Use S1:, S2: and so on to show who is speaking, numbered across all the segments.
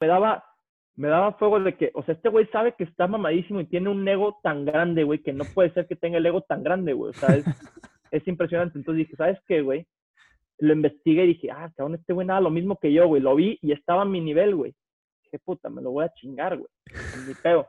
S1: me daba, me daba fuego de que, o sea, este güey sabe que está mamadísimo y tiene un ego tan grande, güey, que no puede ser que tenga el ego tan grande, güey. O sea, es, es impresionante. Entonces dije, ¿sabes qué, güey? Lo investigué y dije, ah, cabrón, este güey nada lo mismo que yo, güey. Lo vi y estaba a mi nivel, güey. Dije, puta, me lo voy a chingar, güey. En mi peo.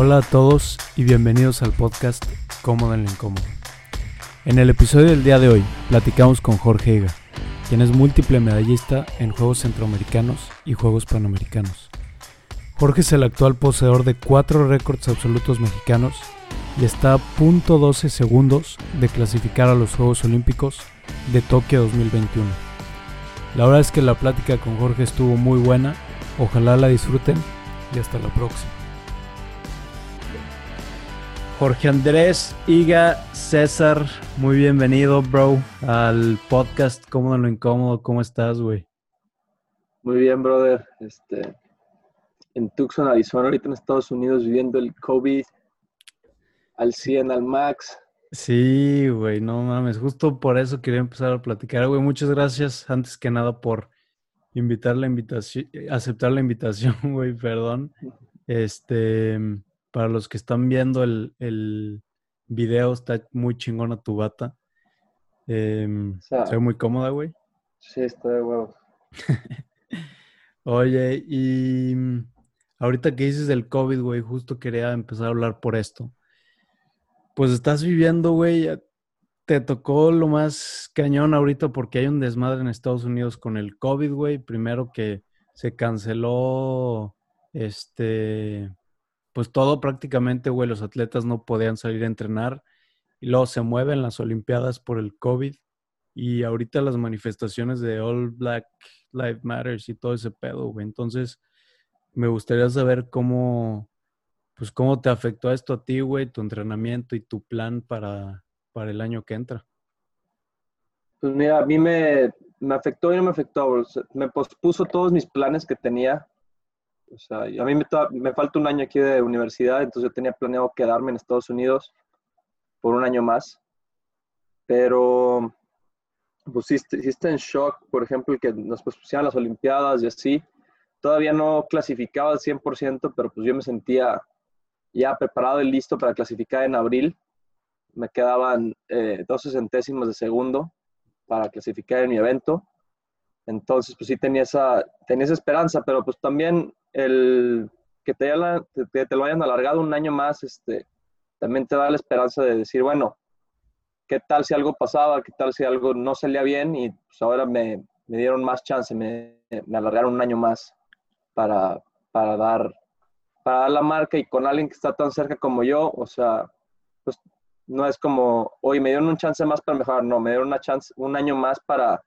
S2: Hola a todos y bienvenidos al podcast Cómodo en lo Incómodo. En el episodio del día de hoy platicamos con Jorge Higa, quien es múltiple medallista en Juegos Centroamericanos y Juegos Panamericanos. Jorge es el actual poseedor de cuatro récords absolutos mexicanos y está a punto .12 segundos de clasificar a los Juegos Olímpicos de Tokio 2021. La verdad es que la plática con Jorge estuvo muy buena, ojalá la disfruten y hasta la próxima. Jorge Andrés Iga César, muy bienvenido, bro, al podcast Cómodo en lo Incómodo. ¿Cómo estás, güey?
S3: Muy bien, brother. Este, en Tucson, Arizona, ahorita en Estados Unidos, viviendo el COVID al 100, al max.
S2: Sí, güey, no mames. Justo por eso quería empezar a platicar, güey. Muchas gracias, antes que nada, por invitar la invitación, aceptar la invitación, güey, perdón. Este para los que están viendo el, el video, está muy chingona tu bata. Eh, se muy cómoda, güey.
S3: Sí, está de huevos.
S2: Oye, y mm, ahorita que dices del COVID, güey, justo quería empezar a hablar por esto. Pues estás viviendo, güey, te tocó lo más cañón ahorita porque hay un desmadre en Estados Unidos con el COVID, güey. Primero que se canceló este pues todo prácticamente, güey, los atletas no podían salir a entrenar y luego se mueven las Olimpiadas por el COVID y ahorita las manifestaciones de All Black Lives Matters y todo ese pedo, güey. Entonces, me gustaría saber cómo, pues cómo te afectó esto a ti, güey, tu entrenamiento y tu plan para, para el año que entra.
S3: Pues mira, a mí me, me afectó y no me afectó. Me pospuso todos mis planes que tenía o sea, a mí me, me, falta un año aquí de universidad, entonces yo tenía planeado quedarme en Estados Unidos por un año más. Pero, pues sí, en shock, por ejemplo, que nos pusieran las Olimpiadas y así. Todavía no clasificaba al 100%, pero pues yo me sentía ya preparado y listo para clasificar en abril. Me quedaban eh, 12 centésimos de segundo para clasificar en mi evento. Entonces, pues sí tenía esa, tenía esa esperanza, pero pues también el que te, lo hayan alargado un año más, este, también te da la esperanza de decir, bueno, ¿qué tal si algo pasaba? ¿Qué tal si algo no salía bien? Y pues ahora me, me dieron más chance, me, me, alargaron un año más para, para, dar, para dar la marca y con alguien que está tan cerca como yo, o sea, pues no es como, hoy me dieron un chance más para mejorar, no, me dieron una chance, un año más para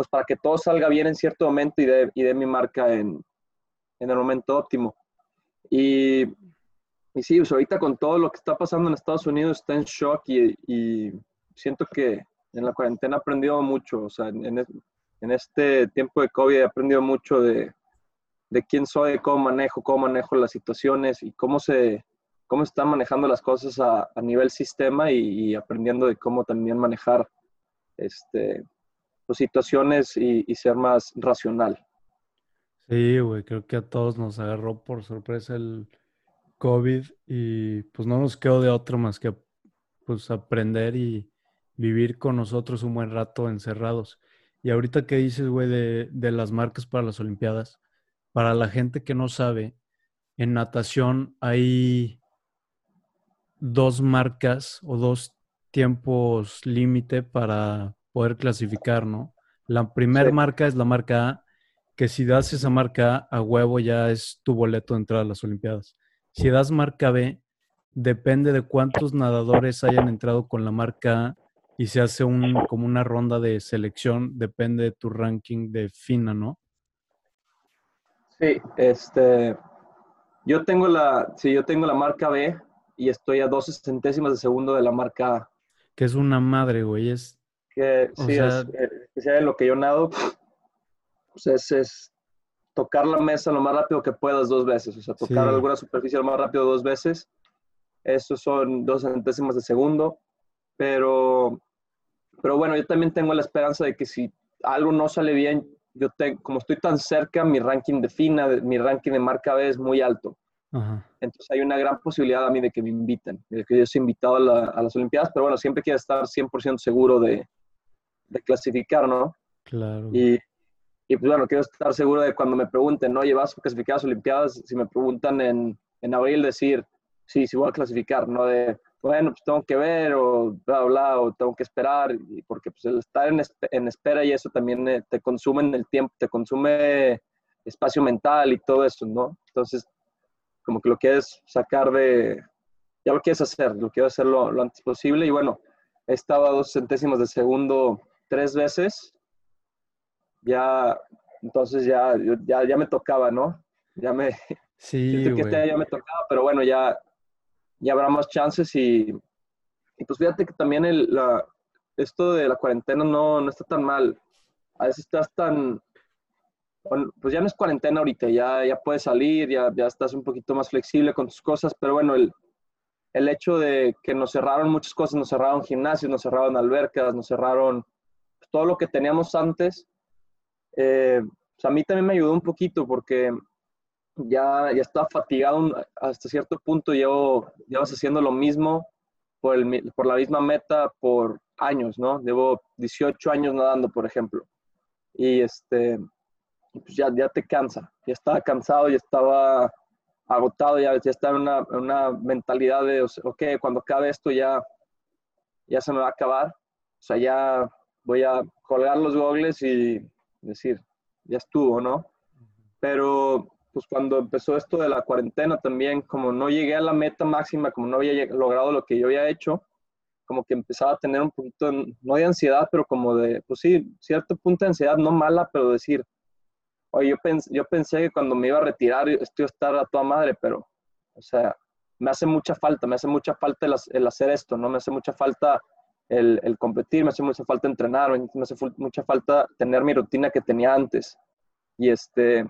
S3: pues para que todo salga bien en cierto momento y de, y de mi marca en, en, el momento óptimo. Y, y sí, pues ahorita con todo lo que está pasando en Estados Unidos está en shock y, y siento que en la cuarentena he aprendido mucho, o sea, en, en este tiempo de COVID he aprendido mucho de, de quién soy, cómo manejo, cómo manejo las situaciones y cómo se, cómo están manejando las cosas a, a nivel sistema y, y, aprendiendo de cómo también manejar este, situaciones y, ser más racional.
S2: Sí, güey, creo que a todos nos agarró por sorpresa el COVID y pues no nos quedó de otro más que pues aprender y vivir con nosotros un buen rato encerrados. Y ahorita que dices, güey, de, de las marcas para las Olimpiadas, para la gente que no sabe, en natación hay dos marcas o dos tiempos límite para poder clasificar, ¿no? La primera marca es la marca A, que si das esa marca A, a huevo ya es tu boleto de entrada a las Olimpiadas. Si das marca B, depende de cuántos nadadores hayan entrado con la marca A y se hace un, como una ronda de selección, depende de tu ranking de FINA, ¿no?
S3: Sí, este, Yo tengo la, sí, yo tengo la marca B y estoy a 12 centésimas de segundo de la marca A.
S2: Que es una madre, güey. Es,
S3: Que sí,
S2: sea-
S3: es, eh, que sea de lo que yo nado, pues es, es tocar la mesa lo más rápido que puedas dos veces. O sea, tocar
S2: Sí.
S3: alguna superficie lo más rápido dos veces. Esos son dos centésimas de segundo. Pero, pero bueno, yo también tengo la esperanza de que si algo no sale bien, yo tengo, como estoy tan cerca, mi ranking de FINA, de- mi ranking de marca B es muy alto.
S2: ajá.
S3: Entonces hay una gran posibilidad a mí de que me inviten, de que yo sea invitado a, la- a las Olimpiadas, pero bueno, siempre quiero estar 100% seguro de, de clasificar, ¿no?
S2: Claro.
S3: Y, y pues bueno, quiero estar seguro de cuando me pregunten, ¿no? ¿Llevas las Olimpiadas? Si me preguntan en, en abril, decir, sí, sí voy a clasificar, ¿no? De, bueno, pues tengo que ver o bla, bla, o tengo que esperar, y porque pues el estar en, en espera y eso también eh, te consume en el tiempo, te consume espacio mental y todo eso, ¿no? Entonces, como que lo quieres sacar de, ya lo quieres hacer, lo quiero hacer lo, lo antes posible y bueno, he estado a dos centésimas de segundo tres veces, ya, entonces ya, ya, ya me tocaba, ¿no? Ya me,
S2: Sí,
S3: que este ya me tocaba, pero bueno, ya, ya habrá más chances y, y pues fíjate que también el, la, esto de la cuarentena no, no está tan mal. A veces estás tan, pues ya no es cuarentena ahorita, ya, ya puedes salir, ya, ya estás un poquito más flexible con tus cosas, pero bueno, el, el hecho de que nos cerraron muchas cosas, nos cerraron gimnasios, nos cerraron albercas, nos cerraron todo lo que teníamos antes, eh, pues a mí también me ayudó un poquito porque ya, ya estaba fatigado hasta cierto punto, llevo, llevas haciendo lo mismo por, el por la misma meta por años, ¿no? Llevo 18 años nadando, por ejemplo. Y este, pues ya, ya te cansa, ya estaba cansado, ya estaba agotado, ya, ya estaba en una, una mentalidad de, ok, cuando acabe esto ya, ya se me va a acabar, o sea, ya voy a colgar los gogles y decir, ya estuvo, ¿no? Pero pues cuando empezó esto de la cuarentena también, como no llegué a la meta máxima, como no había logrado lo que yo había hecho, como que empezaba a tener un poquito, no de ansiedad, pero como de, pues sí, cierto punto de ansiedad, no mala, pero decir, oye, yo, pens yo pensé que cuando me iba a retirar esto iba a estar a toda madre, pero, o sea, me hace mucha falta, me hace mucha falta el, el hacer esto, ¿no? Me hace mucha falta el, competir, me hace mucha falta entrenar, me hace mucha falta tener mi rutina que tenía antes. Y este,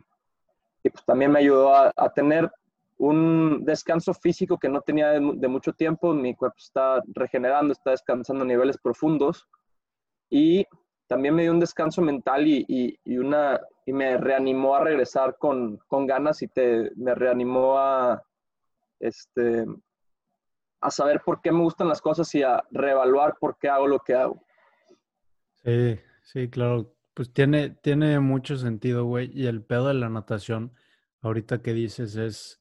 S3: y pues también me ayudó a, tener un descanso físico que no tenía de mucho tiempo, mi cuerpo está regenerando, está descansando a niveles profundos y también me dio un descanso mental y, y- y una, y me reanimó a regresar con, con ganas y te, me reanimó a, este, a saber por qué me gustan las cosas y a reevaluar por qué hago lo que hago.
S2: Sí, sí, claro. Pues tiene, tiene mucho sentido, güey. Y el pedo de la natación, ahorita que dices, es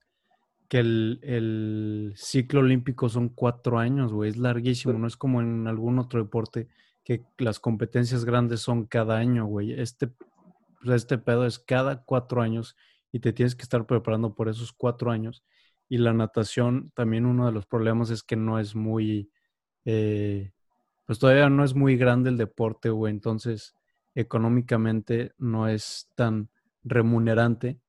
S2: que el, el ciclo olímpico son cuatro años, güey. Es larguísimo. No es como en algún otro deporte que las competencias grandes son cada año, güey. Este, pues, este pedo es cada cuatro años y te tienes que estar preparando por esos cuatro años. Y la natación, también uno de los problemas es que no es muy, eh, pues todavía no es muy grande el deporte, güey. Entonces, económicamente no es tan remunerante.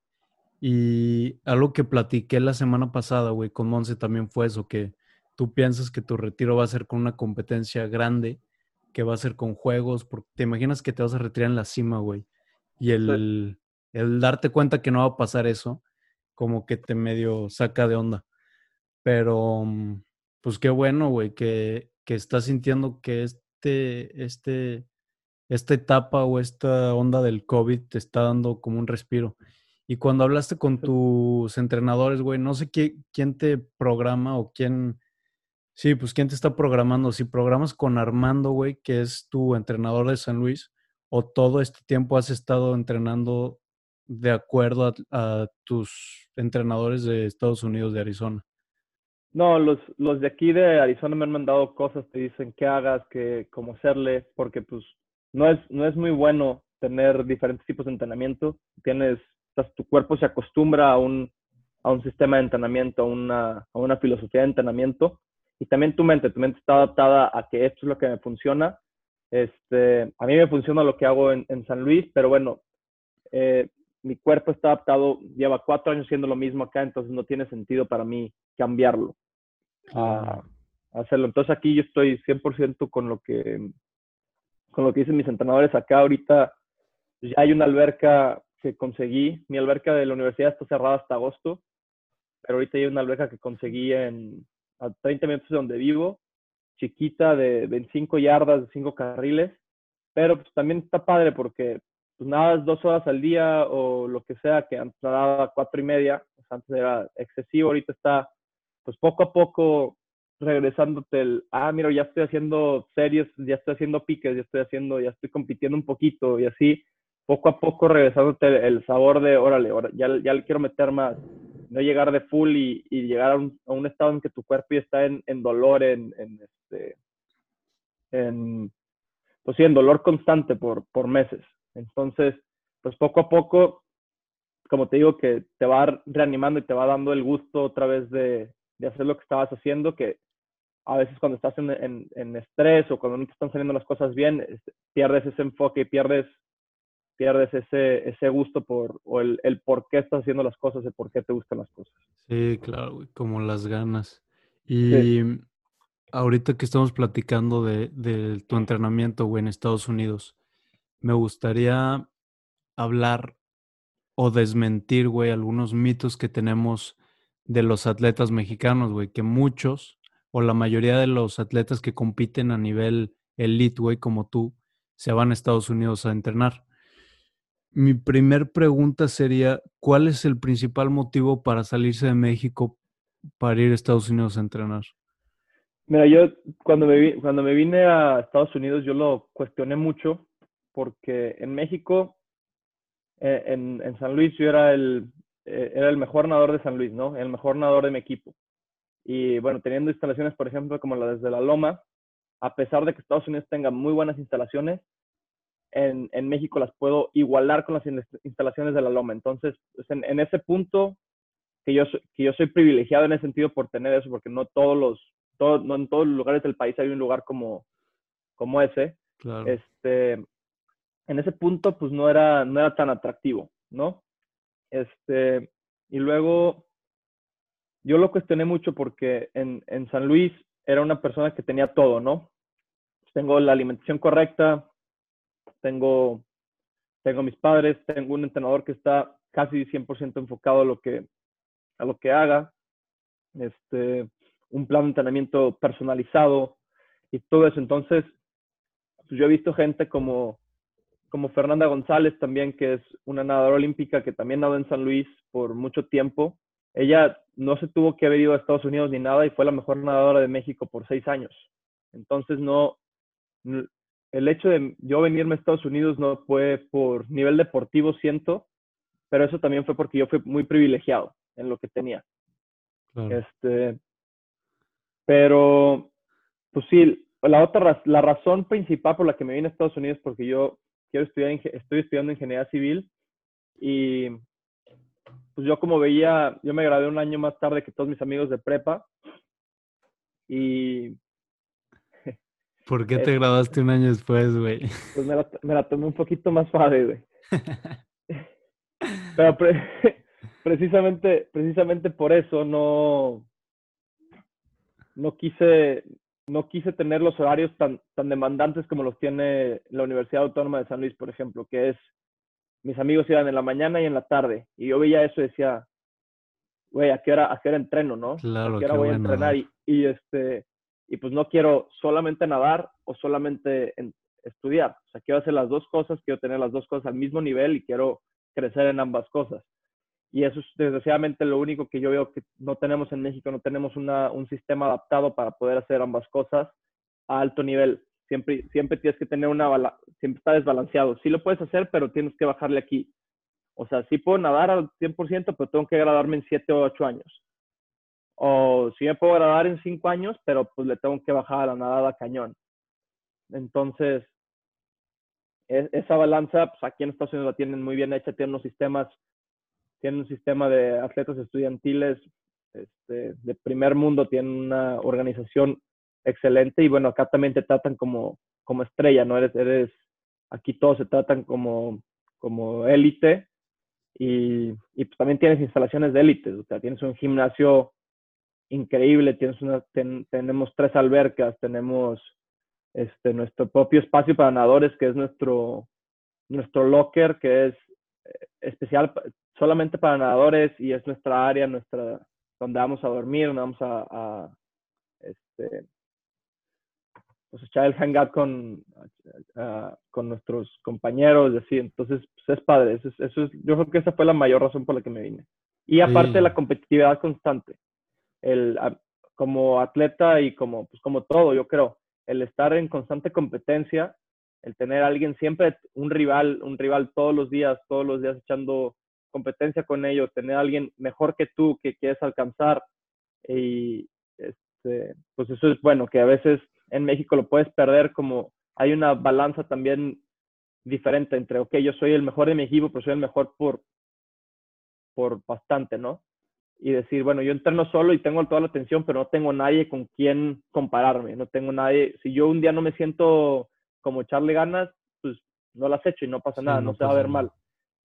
S2: Y algo que platiqué la semana pasada, güey, con Monse también fue eso, que tú piensas que tu retiro va a ser con una competencia grande, que va a ser con juegos, porque te imaginas que te vas a retirar en la cima, güey. Y el, el darte cuenta que no va a pasar eso, como que te medio saca de onda. Pero, mm, pues qué bueno, güey, que, que estás sintiendo que este, este, esta etapa o esta onda del COVID te está dando como un respiro. Y cuando hablaste con tus entrenadores, güey, no sé qué, quién te programa o quién, sí, pues quién te está programando. Si programas con Armando, güey, que es tu entrenador de San Luis, o todo este tiempo has estado entrenando de acuerdo a, a tus entrenadores de Estados Unidos, de Arizona.
S1: No, los, los de aquí de Arizona me han mandado cosas, te dicen qué hagas, que cómo hacerle, porque pues no es, no es muy bueno tener diferentes tipos de entrenamiento. Tienes, pues, tu cuerpo se acostumbra a un, a un sistema de entrenamiento, a una, a una filosofía de entrenamiento, y también tu mente, tu mente está adaptada a que esto es lo que me funciona. Este, a mí me funciona lo que hago en, en San Luis, pero bueno, eh, mi cuerpo está adaptado, lleva cuatro años siendo lo mismo acá, entonces no tiene sentido para mí cambiarlo a, hacerlo. Entonces aquí yo estoy 100% con lo que con lo que dicen mis entrenadores acá ahorita. Ya hay una alberca que conseguí, mi alberca de la universidad está cerrada hasta agosto, pero ahorita hay una alberca que conseguí en a 30 minutos de donde vivo, chiquita de 25 yardas, de 5 carriles, pero pues también está padre porque pues dos horas al día o lo que sea, que antes nadaba cuatro y media, pues antes era excesivo, ahorita está pues poco a poco regresándote el, ah, mira, ya estoy haciendo series, ya estoy haciendo piques, ya estoy haciendo, ya estoy compitiendo un poquito y así, poco a poco regresándote el, sabor de, órale, ya, ya le quiero meter más, no llegar de full y, llegar a un, estado en que tu cuerpo ya está en, dolor, en, en, este, en, pues sí, en dolor constante por, por meses. Entonces, pues poco a poco, como te digo, que te va reanimando y te va dando el gusto otra vez de, de hacer lo que estabas haciendo, que a veces cuando estás en, en, estrés o cuando no te están saliendo las cosas bien, pierdes ese enfoque y pierdes pierdes ese, ese gusto por, o el, el, por qué estás haciendo las cosas, el por qué te gustan las cosas.
S2: Sí, claro, como las ganas. Y ahorita que estamos platicando de, de, tu entrenamiento, güey, en Estados Unidos, me gustaría hablar o desmentir, güey, algunos mitos que tenemos de los atletas mexicanos, güey, que muchos o la mayoría de los atletas que compiten a nivel elite, güey, como tú, se van a Estados Unidos a entrenar. Mi primer pregunta sería, ¿cuál es el principal motivo para salirse de México para ir a Estados Unidos a entrenar?
S1: Mira, yo cuando me, cuando me vine a Estados Unidos, yo lo cuestioné mucho porque en México, eh, en, en, San Luis, yo era el, eh, era el mejor nadador de San Luis, ¿no? El mejor nadador de mi equipo. Y bueno, teniendo instalaciones, por ejemplo, como la desde la Loma, a pesar de que Estados Unidos tenga muy buenas instalaciones, en, en, México las puedo igualar con las instalaciones de la Loma. Entonces, pues, en, en, ese punto, que yo, que yo soy privilegiado en ese sentido por tener eso, porque no todos los, todo, no en todos los lugares del país hay un lugar como, como ese. Claro. Este, en ese punto, pues no era, no era tan atractivo, ¿no? Este, y luego, yo lo cuestioné mucho porque en, en San Luis era una persona que tenía todo, ¿no? Tengo la alimentación correcta, tengo, tengo mis padres, tengo un entrenador que está casi 100% enfocado a lo que, a lo que haga, este, un plan de entrenamiento personalizado y todo eso. Entonces, pues yo he visto gente como, como Fernanda González también, que es una nadadora olímpica que también nadó en San Luis por mucho tiempo. Ella no se tuvo que haber ido a Estados Unidos ni nada y fue la mejor nadadora de México por seis años. Entonces, no, el hecho de yo venirme a Estados Unidos no fue por nivel deportivo, siento, pero eso también fue porque yo fui muy privilegiado en lo que tenía. Este, pero, pues sí, la otra, la razón principal por la que me vine a Estados Unidos es porque yo quiero estudiar, estoy estudiando ingeniería civil y pues yo como veía, yo me gradué un año más tarde que todos mis amigos de prepa y
S2: ¿Por qué te graduaste un año después, güey?
S1: Pues me la, tomé un poquito más suave, güey. Pero precisamente, precisamente por eso no, no quise, no quise tener los horarios tan, tan demandantes como los tiene la Universidad Autónoma de San Luis, por ejemplo, que es mis amigos iban en la mañana y en la tarde. Y yo veía eso y decía, güey, ¿a qué hora, a qué hora entreno, no?
S2: Claro,
S1: ¿A qué hora voy a entrenar? Y, y, este, y pues no quiero solamente nadar o solamente estudiar. O sea, quiero hacer las dos cosas, quiero tener las dos cosas al mismo nivel y quiero crecer en ambas cosas. Y eso es desgraciadamente lo único que yo veo que no tenemos en México, no tenemos una, un sistema adaptado para poder hacer ambas cosas a alto nivel. Siempre, siempre tienes que tener una, siempre está desbalanceado. Sí lo puedes hacer, pero tienes que bajarle aquí. O sea, sí puedo nadar al 100%, pero tengo que graduarme en 7 o 8 años. O sí me puedo graduar en cinco años, pero pues le tengo que bajar a la nadada cañón. Entonces, e, esa balanza, pues aquí en Estados Unidos la tienen muy bien hecha, tienen unos sistemas, tienen un sistema de atletas estudiantiles este, de primer mundo, tienen una organización excelente y bueno, acá también te tratan como, como estrella, ¿no? Eres, eres, aquí todos se tratan como, como élite y, pues también tienes instalaciones de élite, o sea, tienes un gimnasio increíble, tienes una, tenemos tres albercas, tenemos este, nuestro propio espacio para nadadores, que es nuestro, nuestro locker, que es eh, especial solamente para nadadores y es nuestra área, nuestra, donde vamos a dormir, donde vamos a, a este, pues echar el hangout con, con nuestros compañeros y así. Entonces, pues es padre. Eso es, eso es, yo creo que esa fue la mayor razón por la que me vine. Y aparte la competitividad constante. El, como atleta y como, pues como todo, yo creo, el estar en constante competencia, el tener a alguien siempre, un rival, un rival todos los días, todos los días echando competencia con ellos, tener a alguien mejor que tú que quieres alcanzar y este, pues eso es bueno, que a veces en México lo puedes perder como hay una balanza también diferente entre, ok, yo soy el mejor de mi equipo, pero soy el mejor por, por bastante, ¿no? Y decir, bueno, yo entreno solo y tengo toda la atención, pero no tengo nadie con quien compararme, no tengo nadie, si yo un día no me siento como echarle ganas, pues no las hecho y no pasa nada, no, se va a ver mal.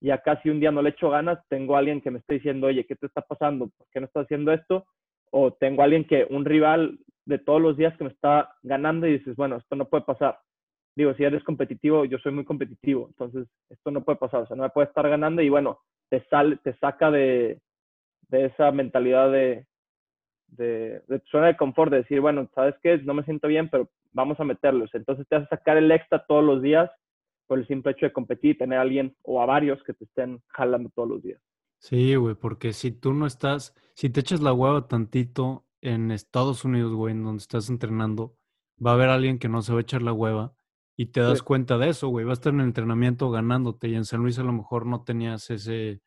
S1: Y acá si un día no le echo ganas, tengo alguien que me está diciendo, oye, ¿qué te está pasando? ¿Por qué no estás haciendo esto? O tengo alguien que, un rival de todos los días que me está ganando y dices, bueno, esto no puede pasar. Digo, si eres competitivo, yo soy muy competitivo, entonces esto no puede pasar, o sea, no me puede estar ganando y bueno, te, sale, te saca de, de esa mentalidad de, de, de tu zona de confort, de decir, bueno, ¿sabes qué? No me siento bien, pero vamos a meterlos. Entonces te hace sacar el extra todos los días por el simple hecho de competir y tener a alguien o a varios que te estén jalando todos los días.
S2: Sí, güey, porque si tú no estás, si te echas la hueva tantito en Estados Unidos, güey, en donde estás entrenando, va a haber alguien que no se va a echar la hueva y te das cuenta de eso, güey. Va a estar en el entrenamiento ganándote y en San Luis a lo mejor no tenías ese,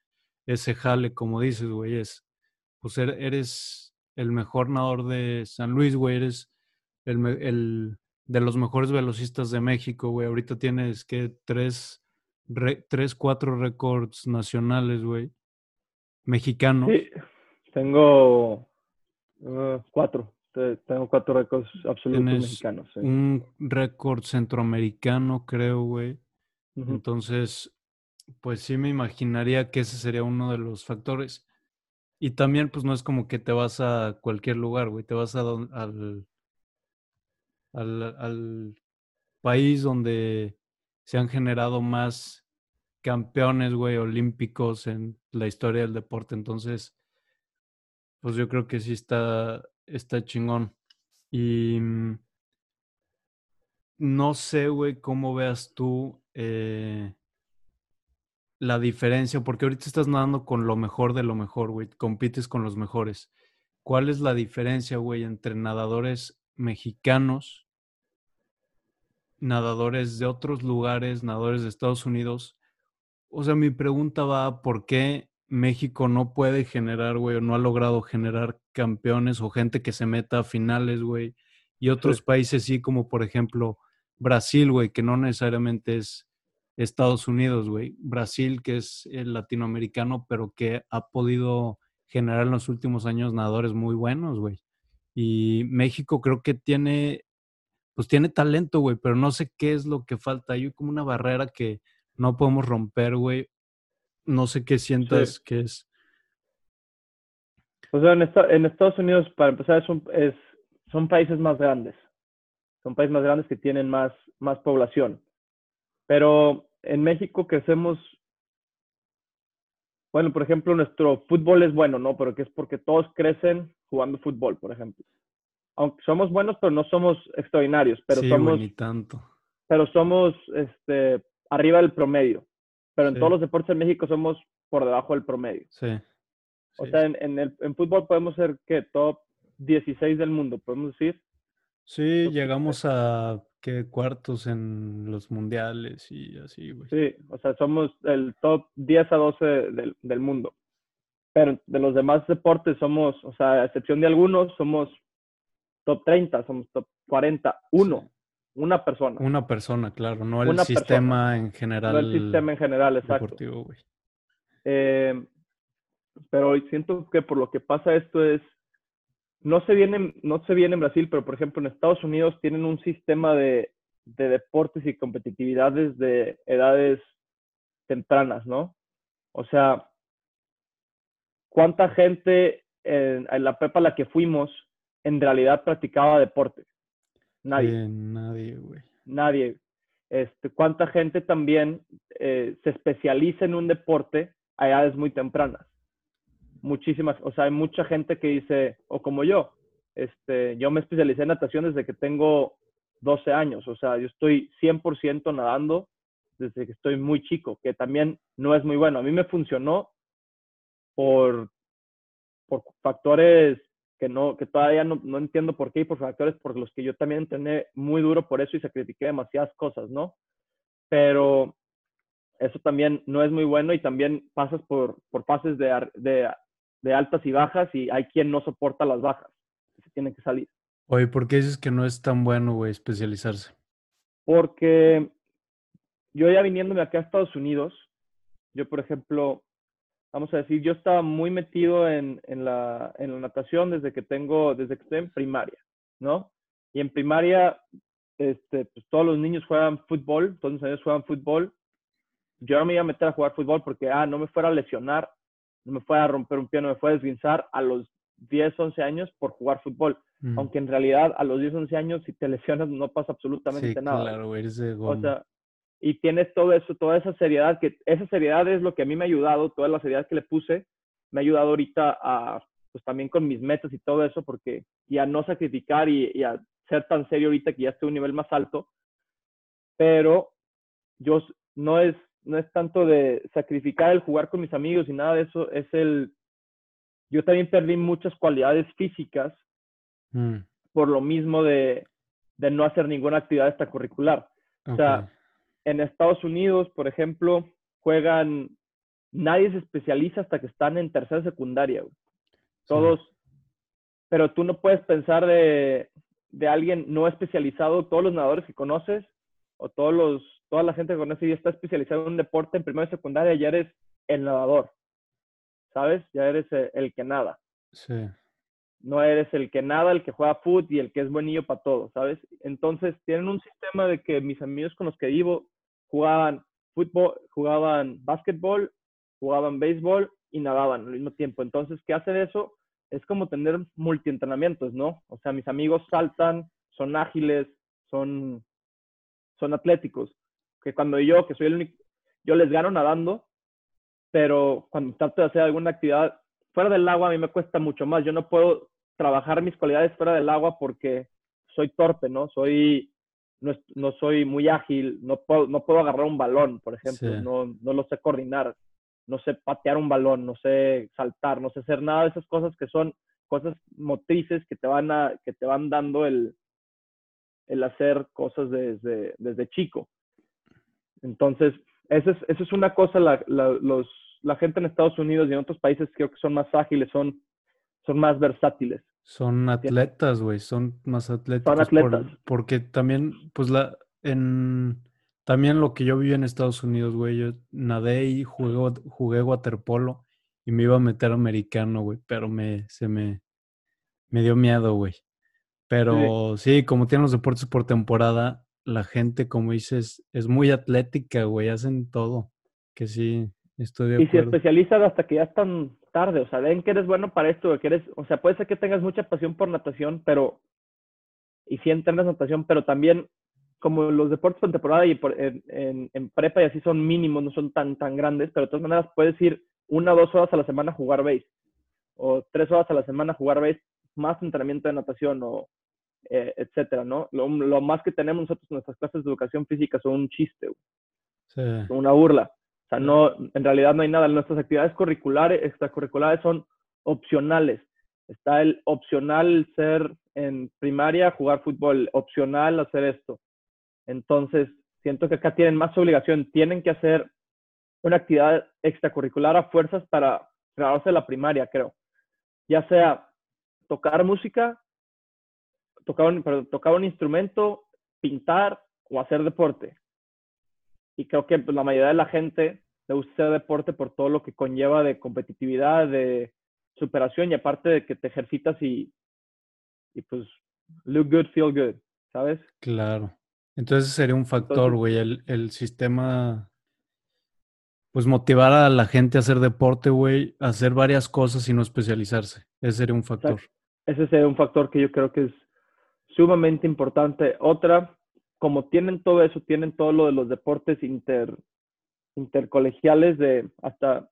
S2: ese jale, como dices, güey. Es, pues er, eres el mejor nadador de San Luis, güey. Eres el, el de los mejores velocistas de México, güey. Ahorita tienes que tres, tres, cuatro récords nacionales, güey. Mexicanos.
S1: Sí, tengo Uh, cuatro. Tengo cuatro récords absolutos mexicanos.
S2: Un récord centroamericano, creo, güey. Entonces, pues sí me imaginaría que ese sería uno de los factores. Y también, pues no es como que te vas a cualquier lugar, güey. Te vas a al, al, al país donde se han generado más campeones, güey, olímpicos en la historia del deporte. Entonces, pues yo creo que sí está, está chingón. Y mm, no sé, güey, cómo veas tú eh, la diferencia, porque ahorita estás nadando con lo mejor de lo mejor, güey, compites con los mejores. ¿Cuál es la diferencia, güey, entre nadadores mexicanos, nadadores de otros lugares, nadadores de Estados Unidos? O sea, mi pregunta va, ¿por qué México no puede generar, güey, o no ha logrado generar campeones o gente que se meta a finales, güey. Y otros países sí, como por ejemplo Brasil, güey, que no necesariamente es Estados Unidos, güey. Brasil, que es el latinoamericano, pero que ha podido generar en los últimos años nadadores muy buenos, güey. Y México creo que tiene, pues tiene talento, güey, pero no sé qué es lo que falta. Hay como una barrera que no podemos romper, güey, no sé qué sientas que es.
S1: O sea, en, Estados Unidos, para empezar, es, son países más grandes. Son países más grandes que tienen más, más población. Pero en México crecemos, bueno, por ejemplo, nuestro fútbol es bueno, ¿no? Pero que es porque todos crecen jugando fútbol, por ejemplo. Aunque somos buenos, pero no somos extraordinarios. Pero somos,
S2: ni tanto.
S1: Pero somos este, arriba del promedio pero en todos los deportes en México somos por debajo del promedio.
S2: Sí.
S1: O sea, en, en, el, en fútbol podemos ser que top 16 del mundo, podemos decir.
S2: Sí, llegamos a ¿qué? cuartos en los mundiales y así, güey.
S1: Sí, o sea, somos el top 10 a 12 del, del mundo. Pero de los demás deportes somos, o sea, a excepción de algunos, somos top 30, somos top 40, uno. Una persona.
S2: Una persona, claro, no el sistema en general.
S1: No el sistema en general, exacto. Eh, pero siento que por lo que pasa esto es, no se viene, no se viene en Brasil, pero por ejemplo en Estados Unidos tienen un sistema de, de deportes y competitividades de edades tempranas, ¿no? O sea, ¿cuánta gente en, en la prepa a la que fuimos en realidad practicaba deporte? Nadie.
S2: Sí, nadie, güey.
S1: Nadie. Este, ¿Cuánta gente también eh, se especializa en un deporte a edades muy tempranas? Muchísimas, o sea, hay mucha gente que dice, o como yo, este, yo me especialicé en natación desde que tengo 12 años, o sea, yo estoy 100% nadando desde que estoy muy chico, que también no es muy bueno. A mí me funcionó por, por factores que, no, que todavía no, no entiendo por qué y por factores por los que yo también entrené muy duro por eso y sacrifiqué demasiadas cosas, ¿no? Pero eso también no es muy bueno y también pasas por, por ar- de, de altas y bajas y hay quien no soporta las bajas, que se tienen que salir.
S2: Oye, ¿por qué dices que no es tan bueno, güey, especializarse?
S1: Porque yo ya viniéndome acá a Estados Unidos, yo por ejemplo, vamos a decir, yo estaba muy metido en, en, la, en la natación desde que tengo, desde que estoy en primaria, ¿no? Y en primaria, este, pues todos los niños juegan fútbol, todos los niños juegan fútbol. Yo no me iba a meter a jugar fútbol porque, ah, no me fuera a lesionar, me fuera a romper un pie, no me fuera a desguinzar a los 10, 11 años por jugar fútbol.
S2: Mm.
S1: Aunque en realidad a los 10, 11 años, si te lesionas, no pasa absolutamente
S2: Sí,
S1: nada.
S2: claro, eres
S1: O sea, y tienes todo eso, toda esa seriedad, que esa seriedad es lo que a mí me ha ayudado, toda la seriedad que le puse, me ha ayudado ahorita a, pues también con mis metas y todo eso, porque, y a no sacrificar y, y a ser tan serio ahorita que ya estoy a un nivel más alto, pero yo no es, no es tanto de sacrificar el jugar con mis amigos y nada de eso, es el, yo también perdí muchas cualidades físicas
S2: Mm,
S1: por lo mismo de, de no hacer ninguna actividad extracurricular. O sea, en Estados Unidos, por ejemplo, juegan, nadie se especializa hasta que están en tercera secundaria. güey.
S2: Sí.
S1: Todos, pero tú no puedes pensar de, de alguien no especializado, todos los nadadores que conoces o todos los, toda la gente que conoces ya está especializada en un deporte en primera y secundaria, ya eres el nadador, ¿sabes? Ya eres eh, el que nada
S2: Sí.
S1: no eres el que nada, el que juega fútbol y el que es buenillo para todo, ¿sabes? Entonces tienen un sistema de que mis amigos con los que vivo jugaban fútbol, jugaban básquetbol, jugaban béisbol y nadaban al mismo tiempo. Entonces, ¿qué hace eso? Es como tener multientrenamientos, ¿no? O sea, mis amigos saltan, son ágiles, son, son atléticos. Que cuando yo, que soy el único, yo les gano nadando, pero cuando trato de hacer alguna actividad fuera del agua a mí me cuesta mucho más. Yo no puedo trabajar mis cualidades fuera del agua porque soy torpe, ¿no? Soy, no, no soy muy ágil, no puedo, no puedo agarrar un balón, por ejemplo,
S2: Sí.
S1: no, no lo sé coordinar, no sé patear un balón, no sé saltar, no sé hacer nada de esas cosas que son cosas motrices que te van, a, que te van dando el, el hacer cosas desde, desde chico. Entonces, esa es, esa es una cosa, la, la, los, la gente en Estados Unidos y en otros países creo que son más ágiles, son, son más versátiles.
S2: Son atletas, güey, son más atléticos. por-
S1: atletas.
S2: porque también, pues la, en, también lo que yo viví en Estados Unidos, güey, yo nadé y jugué, jugué waterpolo y me iba a meter americano, güey, pero me, se me, me dio miedo, güey. Pero sí, como tienen los deportes por temporada, la gente, como dices, es muy atlética, güey, hacen todo. Que sí, estoy de
S1: Y se
S2: acuerdo.
S1: especializan hasta que ya están tarde, o sea, ven que eres bueno para esto, que eres, o sea, puede ser que tengas mucha pasión por natación, pero, y sí entrenas natación, pero también, como los deportes por temporada y por, en, en, en prepa y así son mínimos, no son tan, tan grandes, pero de todas maneras puedes ir una o dos horas a la semana a jugar base, o tres horas a la semana a jugar base, más entrenamiento de natación, o eh, etcétera, ¿no? Lo, lo más que tenemos nosotros en nuestras clases de educación física son un chiste, una burla. O sea, no, en realidad no hay nada. Nuestras actividades curriculares, extracurriculares son opcionales. Está el opcional ser en primaria, jugar fútbol, opcional hacer esto. Entonces, siento que acá tienen más obligación, tienen que hacer una actividad extracurricular a fuerzas para graduarse de la primaria, creo. Ya sea tocar música, tocar un, perdón, tocar un instrumento, pintar o hacer deporte y creo que pues, la mayoría de la gente le gusta hacer deporte por todo lo que conlleva de competitividad, de superación y aparte de que te ejercitas y, y pues look good, feel good, ¿sabes?
S2: claro. Entonces sería un factor, güey, el, el sistema pues motivar a la gente a hacer deporte, güey, a hacer varias cosas y no especializarse. Ese sería un factor.
S1: Ese sería un factor que yo creo que es sumamente importante. Otra, como tienen todo eso, tienen todo lo de los deportes inter, intercolegiales de hasta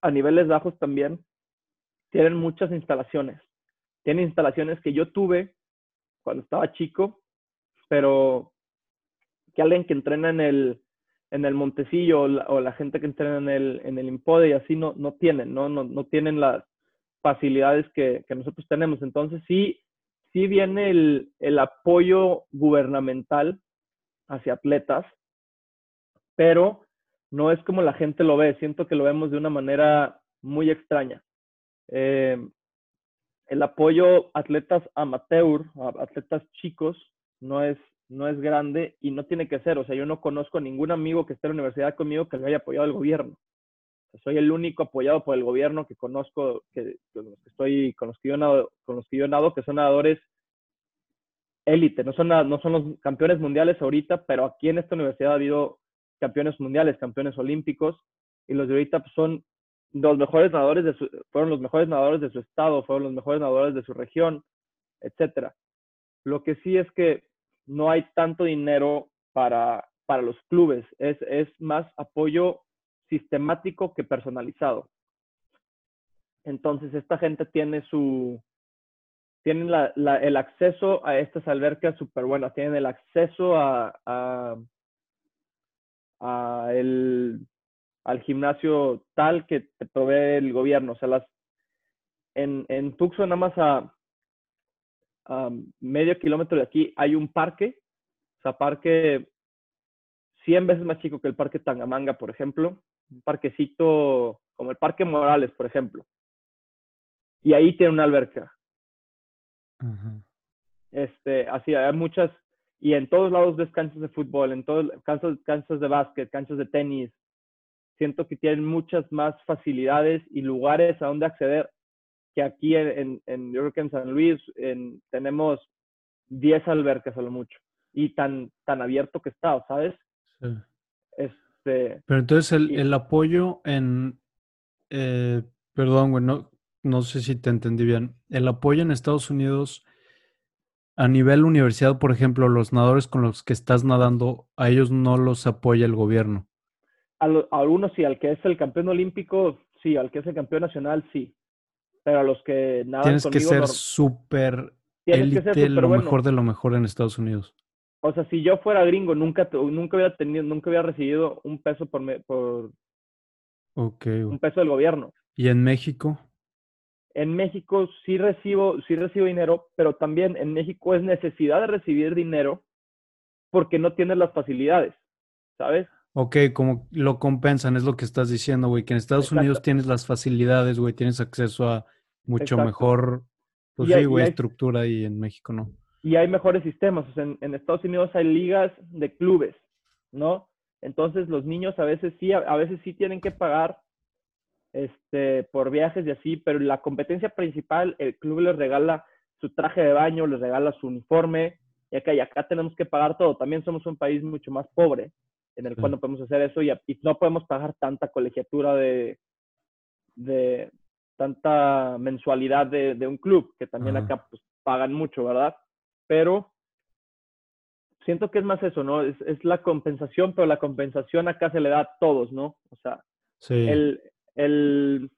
S1: a niveles bajos también, tienen muchas instalaciones. Tienen instalaciones que yo tuve cuando estaba chico, pero que alguien que entrena en el, en el Montecillo o la, gente que entrena en el, en el Impode y así no, no tienen, ¿no? No, no tienen las facilidades que, que nosotros tenemos. Entonces sí, sí viene el, el apoyo gubernamental hacia atletas, pero no es como la gente lo ve. Siento que lo vemos de una manera muy extraña. Eh, el apoyo a atletas amateur, a atletas chicos, no es, no es grande y no tiene que ser. O sea, yo no conozco a ningún amigo que esté en la universidad conmigo que le haya apoyado el gobierno. Soy el único apoyado por el gobierno que conozco, que, que estoy, con los que yo nado, con los que yo nado, que son nadadores élite. No son, no son los campeones mundiales ahorita, pero aquí en esta universidad ha habido campeones mundiales, campeones olímpicos, y los de ahorita pues, son los mejores nadadores de su, fueron los mejores nadadores de su estado, fueron los mejores nadadores de su región, etcétera. Lo que sí es que no hay tanto dinero para, para los clubes, es, es más apoyo sistemático que personalizado. Entonces, esta gente tiene su, tienen la, el acceso a estas albercas súper buenas, tienen el acceso a, a, a al gimnasio tal que te provee el gobierno. O sea, las, en, en nada más a, medio kilómetro de aquí, hay un parque. O sea, parque 100 veces más chico que el parque Tangamanga, por ejemplo. Un parquecito como el Parque Morales, por ejemplo. Y ahí tiene una alberca. Este, así, hay muchas, y en todos lados ves canchas de fútbol, en todos canchas, canchas de básquet, canchas de tenis. Siento que tienen muchas más facilidades y lugares a donde acceder que aquí en, en, yo creo que en San Luis en, tenemos 10 albercas a lo mucho y tan, tan abierto que está, ¿sabes? Sí. Este,
S2: Pero entonces el, el apoyo en, eh, perdón, güey, no, no sé si te entendí bien, el apoyo en Estados Unidos a nivel universidad, por ejemplo, los nadadores con los que estás nadando, a ellos no los apoya el gobierno.
S1: A, algunos sí, al que es el campeón olímpico, sí, al que es el campeón nacional, sí. Pero a los que nadan
S2: Tienes que ser súper élite, lo mejor de lo mejor en Estados Unidos.
S1: O sea, si yo fuera gringo, nunca, nunca hubiera tenido, nunca hubiera recibido un peso por, por un peso del gobierno.
S2: ¿Y en México?
S1: En México sí recibo, sí recibo dinero, pero también en México es necesidad de recibir dinero porque no tienes las facilidades, ¿sabes?
S2: Ok, como lo compensan, es lo que estás diciendo, güey, que en Estados Unidos tienes las facilidades, güey, tienes acceso a mucho mejor, pues sí, güey, estructura y en México no.
S1: Y hay mejores sistemas, o sea, en, en, Estados Unidos hay ligas de clubes, ¿no? Entonces los niños a veces sí, a veces sí tienen que pagar este, por viajes y así, pero la competencia principal, el club les regala su traje de baño, les regala su uniforme, y acá, y acá tenemos que pagar todo. También somos un país mucho más pobre, en el cual no podemos hacer eso y, no podemos pagar tanta colegiatura de, de tanta mensualidad de, de un club, que también acá pues, pagan mucho, ¿verdad? Pero siento que es más eso, ¿no? Es, es, la compensación, pero la compensación acá se le da a todos, ¿no? O sea, el, el,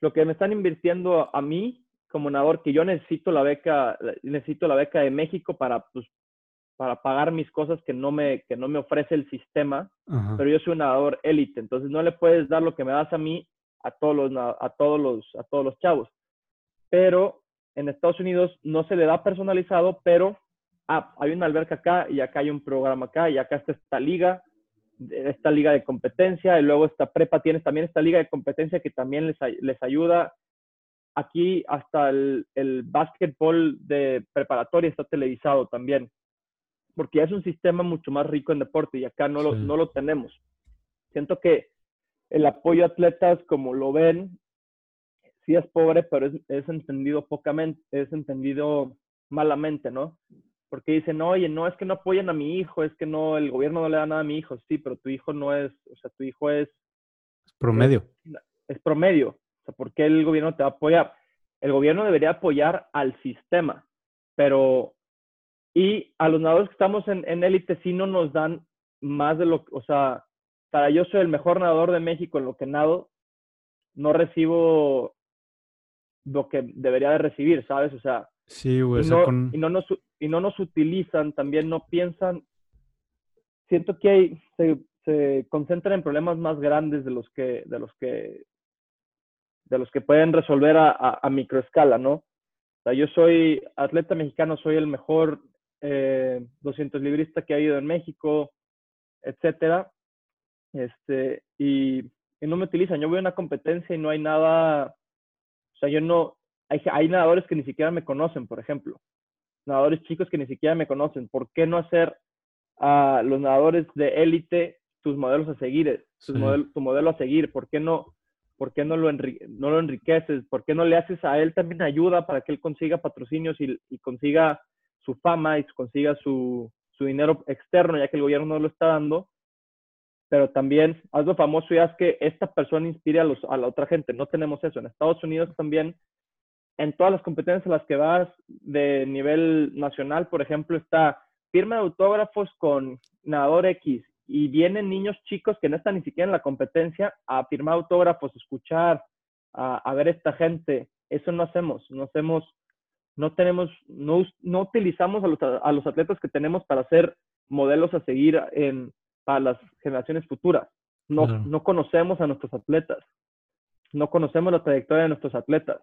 S1: lo que me están invirtiendo a mí como nadador, que yo necesito la beca, necesito la beca de México para, pues, para pagar mis cosas que no me, que no me ofrece el sistema, pero yo soy un nadador élite, entonces no le puedes dar lo que me das a mí a todos los, a todos los, a todos los chavos. Pero en Estados Unidos no se le da personalizado, pero ah, hay una alberca acá y acá hay un programa acá y acá está esta liga esta liga de competencia y luego esta prepa tienes también esta liga de competencia que también les, les ayuda. Aquí hasta el, el básquetbol de preparatoria está televisado también, porque es un sistema mucho más rico en deporte y acá no lo, no lo tenemos. Siento que el apoyo a atletas, como lo ven, sí es pobre, pero es, es entendido pocamente, es entendido malamente, ¿no? porque dicen, oye, no, es que no apoyan a mi hijo, es que no, el gobierno no le da nada a mi hijo. Sí, pero tu hijo no es, o sea, tu hijo es...
S2: Promedio.
S1: Es, promedio. O sea, ¿por qué el gobierno te va a apoyar? El gobierno debería apoyar al sistema, pero... Y a los nadadores que estamos en élite sí no nos dan más de lo, o sea, para yo soy el mejor nadador de México en lo que nado, no recibo lo que debería de recibir, ¿sabes? O sea,
S2: sí, güey,
S1: y, no, y, no nos, y no nos utilizan, también no piensan. Siento que hay, se, se concentran en problemas más grandes de los que, de los que, de los que pueden resolver a, a, microescala, ¿no? O sea, yo soy atleta mexicano, soy el mejor eh, 200 librista que ha ido en México, etcétera. Este, y, y, no me utilizan. Yo voy a una competencia y no hay nada, o sea, yo no, hay, hay nadadores que ni siquiera me conocen, por ejemplo. Nadadores chicos que ni siquiera me conocen. ¿Por qué no hacer a los nadadores de élite tus modelos a seguir, tu modelo a seguir? ¿Por qué no, por qué no, lo, no lo enriqueces? ¿Por qué no le haces a él también ayuda para que él consiga patrocinios y, y consiga su fama y consiga su, su dinero externo, ya que el gobierno no lo está dando, pero también algo famoso y es que esta persona inspire a, los, a la otra gente. No tenemos eso. En Estados Unidos también, en todas las competencias a las que vas de nivel nacional, por ejemplo, está firma de autógrafos con nadador X y vienen niños chicos que no están ni siquiera en la competencia a firmar autógrafos, escuchar, a, a ver esta gente. Eso no hacemos. No hacemos no tenemos, no, no utilizamos a los, a los, atletas que tenemos para ser modelos a seguir en, para las generaciones futuras. No, no conocemos a nuestros atletas. No conocemos la trayectoria de nuestros atletas.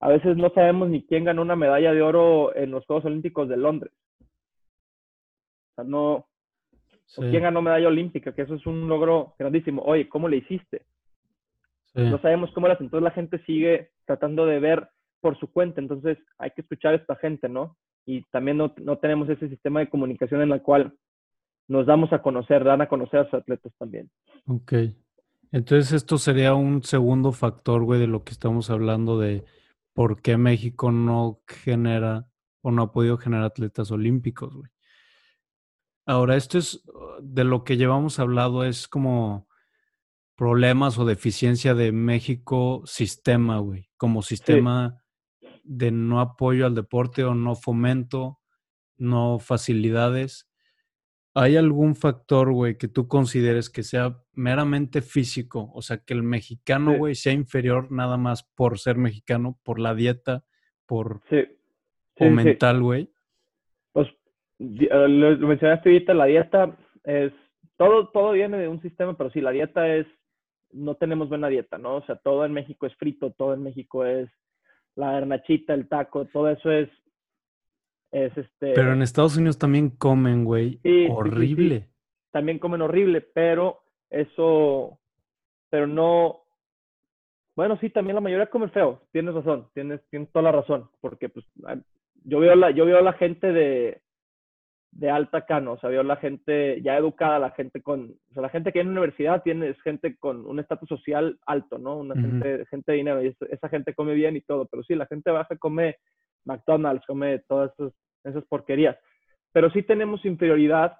S1: A veces no sabemos ni quién ganó una medalla de oro en los Juegos Olímpicos de Londres. O sea, no. O quién ganó medalla olímpica, que eso es un logro grandísimo. Oye, ¿cómo le hiciste? No sabemos cómo las. Entonces la gente sigue tratando de ver por su cuenta. Entonces hay que escuchar a esta gente, ¿no? Y también no, no tenemos ese sistema de comunicación en el cual nos damos a conocer, dan a conocer a sus atletas también.
S2: Ok. Entonces esto sería un segundo factor, güey, de lo que estamos hablando de por qué México no genera o no ha podido generar atletas olímpicos, güey. Ahora, esto es de lo que llevamos hablado, es como problemas o deficiencia de México sistema, güey, como sistema de no apoyo al deporte o no fomento, no facilidades. ¿Hay algún factor, güey, que tú consideres que sea meramente físico? O sea, que el mexicano, güey, sea inferior nada más por ser mexicano, por la dieta, por...
S1: Sí.
S2: o mental, güey.
S1: Pues, eh, lo mencionaste ahorita, la dieta es... Todo, todo viene de un sistema, pero sí, la dieta es... No tenemos buena dieta, ¿no? O sea, todo en México es frito, todo en México es la garnachita, el taco, todo eso es, es este...
S2: Pero en Estados Unidos también comen, güey, horrible.
S1: también comen horrible, pero eso, pero no, bueno, sí, también la mayoría come feo, tienes razón, tienes, tienes toda la razón, porque pues yo veo la, yo veo a la gente de, de alta cano, o sea, veo la gente ya educada, la gente con, o sea, la gente que en la universidad tiene es gente con un estatus social alto, ¿no? Una gente, gente de dinero, y esa gente come bien y todo, pero sí, la gente baja come McDonald's, come todas esas, esas porquerías, pero sí tenemos inferioridad,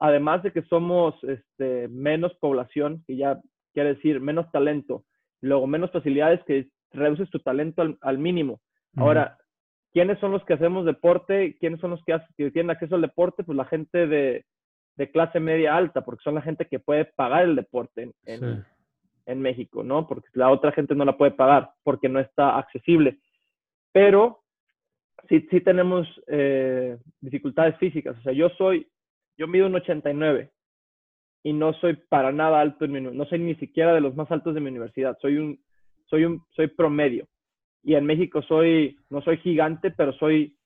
S1: además de que somos este, menos población, que ya quiere decir menos talento, luego menos facilidades que reduces tu talento al, al mínimo. Ahora, ¿Quiénes son los que hacemos deporte? ¿Quiénes son los que, tienen acceso al deporte? Pues la gente de, clase media alta, porque son la gente que puede pagar el deporte en, México, ¿no? Porque la otra gente no la puede pagar porque no está accesible. Pero sí, sí tenemos eh, dificultades físicas. O sea, yo soy, yo mido un 89 y no soy para nada alto en mi, no soy ni siquiera de los más altos de mi universidad. Soy un, soy un, soy promedio y en México soy, no soy gigante, pero soy,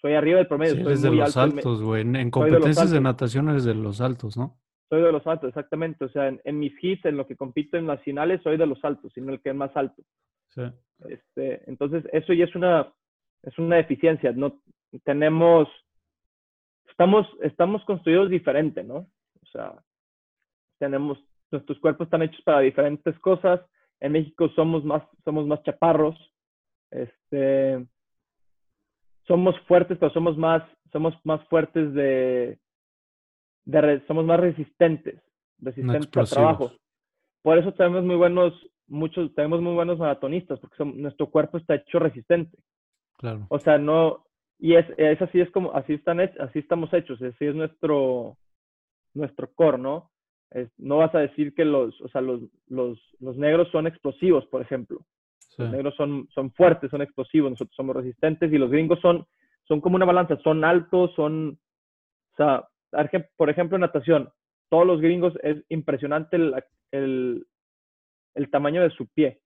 S1: soy arriba del promedio.
S2: Sí, de los altos, güey. En, competencias de, natación eres de los altos, ¿no?
S1: Soy de los altos, exactamente. O sea, en, mis hits, en lo que compito en las finales, soy de los altos, sino el que es más alto. Sí. Este, entonces, eso ya es una, es una deficiencia. No tenemos, estamos, estamos construidos diferente, ¿no? O sea, tenemos, nuestros cuerpos están hechos para diferentes cosas. En México somos más, somos más chaparros, este, somos fuertes, pero somos más, somos más fuertes de, de somos más resistentes, resistentes al trabajo. Por eso tenemos muy buenos, muchos, tenemos muy buenos maratonistas, porque son- nuestro cuerpo está hecho resistente.
S2: Claro.
S1: O sea, no, y es, es así es como, así están así estamos hechos, así es nuestro, nuestro core, ¿no? Es- no vas a decir que los, o sea, los, los, los negros son explosivos, por ejemplo.
S2: Sí.
S1: Los negros son, son fuertes, son explosivos, nosotros somos resistentes y los gringos son, son como una balanza, son altos, son, o sea, por ejemplo, en natación, todos los gringos es impresionante el, el, el tamaño de su pie.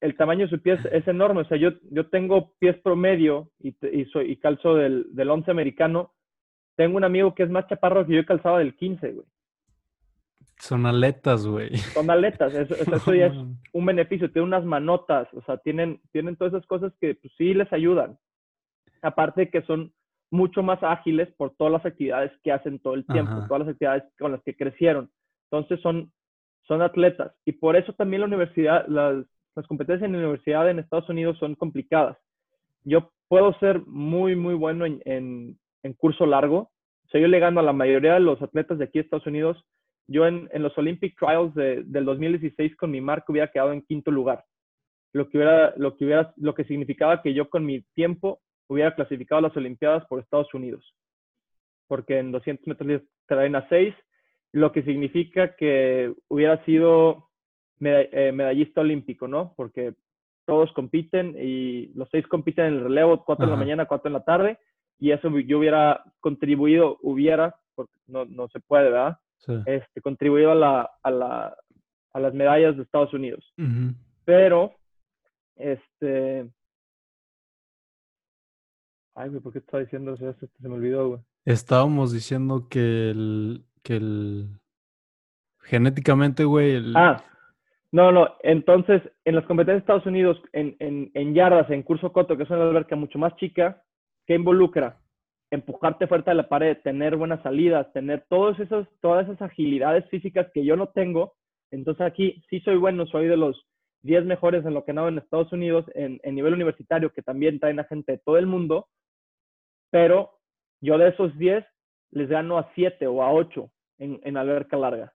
S1: El tamaño de su pie es, es enorme, o sea, yo, yo tengo pies promedio y, y, soy, y calzo del, del 11 americano. Tengo un amigo que es más chaparro que yo y calzaba del 15, güey.
S2: Son aletas, güey.
S1: Son aletas, eso, eso- eso ya es un beneficio, tienen unas manotas, o sea, tienen, tienen todas esas cosas que pues, sí les ayudan. Aparte de que son mucho más ágiles por todas las actividades que hacen todo el tiempo,
S2: Ajá.
S1: todas las actividades con las que crecieron. Entonces son, son atletas. Y por eso también la universidad, las, las competencias en la universidad en Estados Unidos son complicadas. Yo puedo ser muy, muy bueno en, en, curso largo. O sea, a la mayoría de los atletas de aquí de Estados Unidos. Yo en, en los Olympic Trials de- del 2016 con mi marca hubiera quedado en quinto lugar. Lo que, hubiera, lo, que hubiera, lo que significaba que yo con mi tiempo hubiera clasificado a las Olimpiadas por Estados Unidos. Porque en 200 metros libres cadena 6, lo que significa que hubiera sido medallista olímpico, ¿no? Porque todos compiten y los seis compiten en el relevo, cuatro en la mañana, cuatro en la tarde, y eso yo hubiera contribuido, hubiera, porque no, no se puede, ¿verdad?
S2: sí.
S1: Este, contribuido a, la, a, la, a las medallas de Estados Unidos. Pero, este... Ay, güey, ¿por qué estaba diciendo eso? Se me olvidó, güey.
S2: Estábamos diciendo que el, que el genéticamente, güey, el,
S1: Ah, no, no. Entonces, en las competencias de Estados Unidos, en, en, en yardas, en curso coto, que es una alberca mucho más chica, ¿qué involucra? Empujarte fuerte a la pared, tener buenas salidas, tener todos esos, todas esas agilidades físicas que yo no tengo. Entonces aquí sí soy bueno, soy de los 10 mejores en lo que nado en Estados Unidos, en, en nivel universitario, que también traen a gente de todo el mundo, pero yo de esos 10 les gano a 7 o a 8 en, en alberca larga.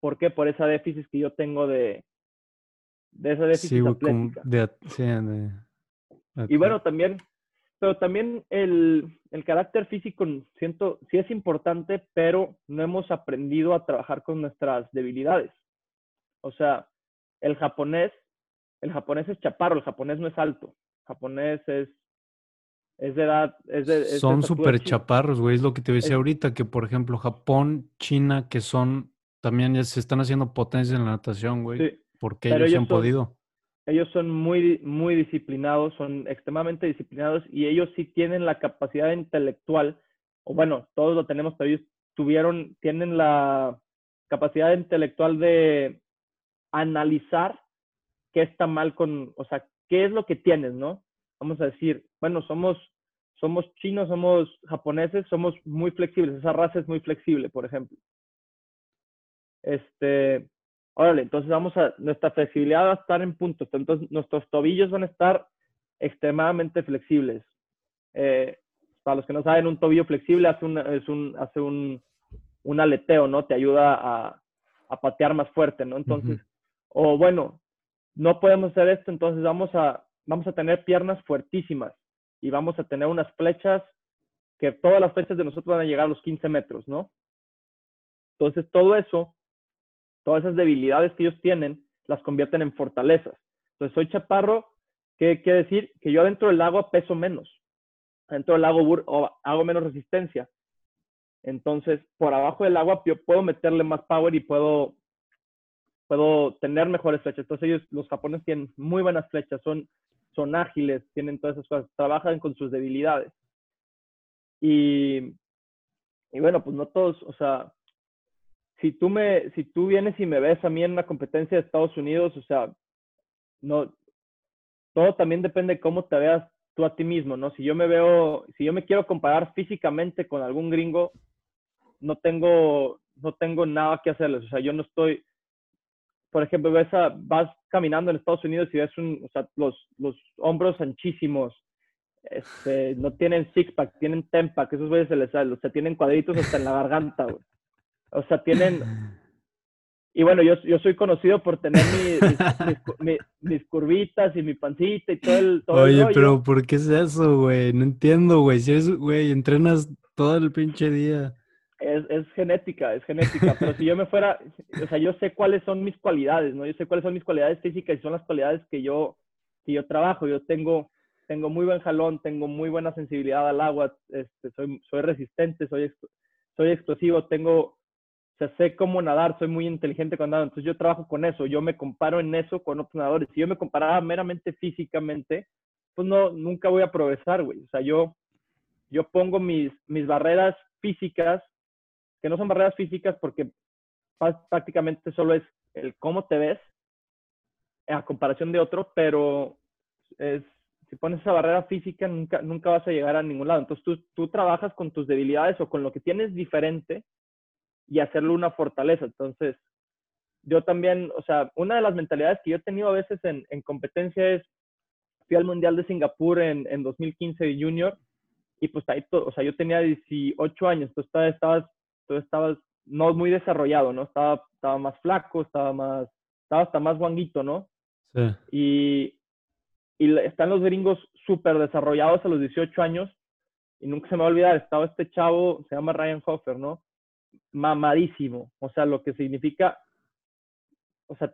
S1: ¿Por qué? Por esa déficit que yo tengo de, de esa déficit
S2: sí,
S1: atlética.
S2: de, sí, de-
S1: Y bueno, también, pero también el, el carácter físico, siento, sí es importante, pero no hemos aprendido a trabajar con nuestras debilidades. O sea, el japonés, el japonés es chaparro, el japonés no es alto. El japonés es, es de edad, es de... es
S2: son súper chaparros, güey. Es lo que te decía
S1: Es-
S2: ahorita, que por ejemplo Japón, China, que son, también ya se están haciendo potencias en la natación, güey.
S1: Sí.
S2: Porque ellos
S1: ellos
S2: han
S1: son-
S2: podido.
S1: ellos son muy, muy disciplinados, son extremadamente disciplinados y ellos sí tienen la capacidad intelectual, o bueno, todos lo tenemos, pero ellos tuvieron, tienen la capacidad intelectual de analizar qué está mal con, o sea, qué es lo que tienes, ¿no? Vamos a decir, bueno, somos, somos chinos, somos japoneses, somos muy flexibles, esa raza es muy flexible, por ejemplo. Este, órale, entonces vamos a, nuestra flexibilidad va a estar en punto, entonces nuestros tobillos van a estar extremadamente flexibles. Eh, para los que no saben, un tobillo flexible hace un, es un, hace un, un aleteo, ¿no? Te ayuda a, a patear más fuerte, ¿no? Entonces, o bueno, no podemos hacer esto, entonces vamos a, vamos a tener piernas fuertísimas y vamos a tener unas flechas que todas las flechas de nosotros van a llegar a los 15 metros, ¿no? Entonces, todo eso, todas esas debilidades que ellos tienen, las convierten en fortalezas. Entonces, soy chaparro, ¿qué quiere decir? Que yo dentro del agua peso menos. Dentro del agua hago menos resistencia. Entonces, por abajo del agua puedo meterle más power y puedo, puedo tener mejores flechas. Entonces, ellos, los japoneses tienen muy buenas flechas, son, son ágiles, tienen todas esas cosas, trabajan con sus debilidades. Y, y bueno, pues no todos, o sea, si tú me, si tú vienes y me ves a mí en una competencia de Estados Unidos, o sea, no, todo también depende de cómo te veas tú a ti mismo, ¿no? Si yo me veo, si yo me quiero comparar físicamente con algún gringo, no tengo, no tengo nada que hacerles, o sea, yo no estoy, por ejemplo, ves a- vas caminando en Estados Unidos y ves un, o sea, los, los hombros anchísimos, este, no tienen six-pack, tienen ten-pack, esos güeyes se les sale, o sea, tienen cuadritos hasta en la garganta, güey. O sea, tienen, y bueno, yo, yo soy conocido por tener mi- mis, mis cu- mi- mis curvitas y mi pancita y todo el, todo el
S2: Oye,
S1: rollo.
S2: pero ¿por qué es eso, güey? No entiendo, güey. Si eres, güey, entrenas todo el pinche día.
S1: Es, es genética, es genética. Pero si yo me fuera, o sea, yo sé cuáles son mis cualidades, ¿no? Yo sé cuáles son mis cualidades físicas y son las cualidades que yo, que yo trabajo. Yo tengo, tengo muy buen jalón, tengo muy buena sensibilidad al agua, este, soy, soy resistente, soy, soy explosivo, tengo, o sea, sé cómo nadar, soy muy inteligente cuando nado. Entonces yo trabajo con eso, yo me comparo en eso con otros nadadores. Si yo me comparaba meramente físicamente, pues no, nunca voy a progresar, güey. O sea, yo, yo pongo mis, mis barreras físicas que no son barreras físicas porque prácticamente solo es el cómo te ves a comparación de otro, pero es, si pones esa barrera física nunca, nunca vas a llegar a ningún lado. Entonces tú, tú trabajas con tus debilidades o con lo que tienes diferente y hacerlo una fortaleza. Entonces, yo también, o sea, una de las mentalidades que yo he tenido a veces en, en competencia es, fui al Mundial de Singapur en, en 2015 de Junior y pues ahí, o sea, yo tenía 18 años, tú estabas, tú estabas no muy desarrollado, ¿no? Estaba, estaba más flaco, estaba más, estaba hasta más guanguito, ¿no?
S2: Sí.
S1: Y, y están los gringos súper desarrollados a los 18 años y nunca se me va a olvidar, estaba este chavo, se llama Ryan Hofer, ¿no? Mamadísimo, o sea, lo que significa, o sea,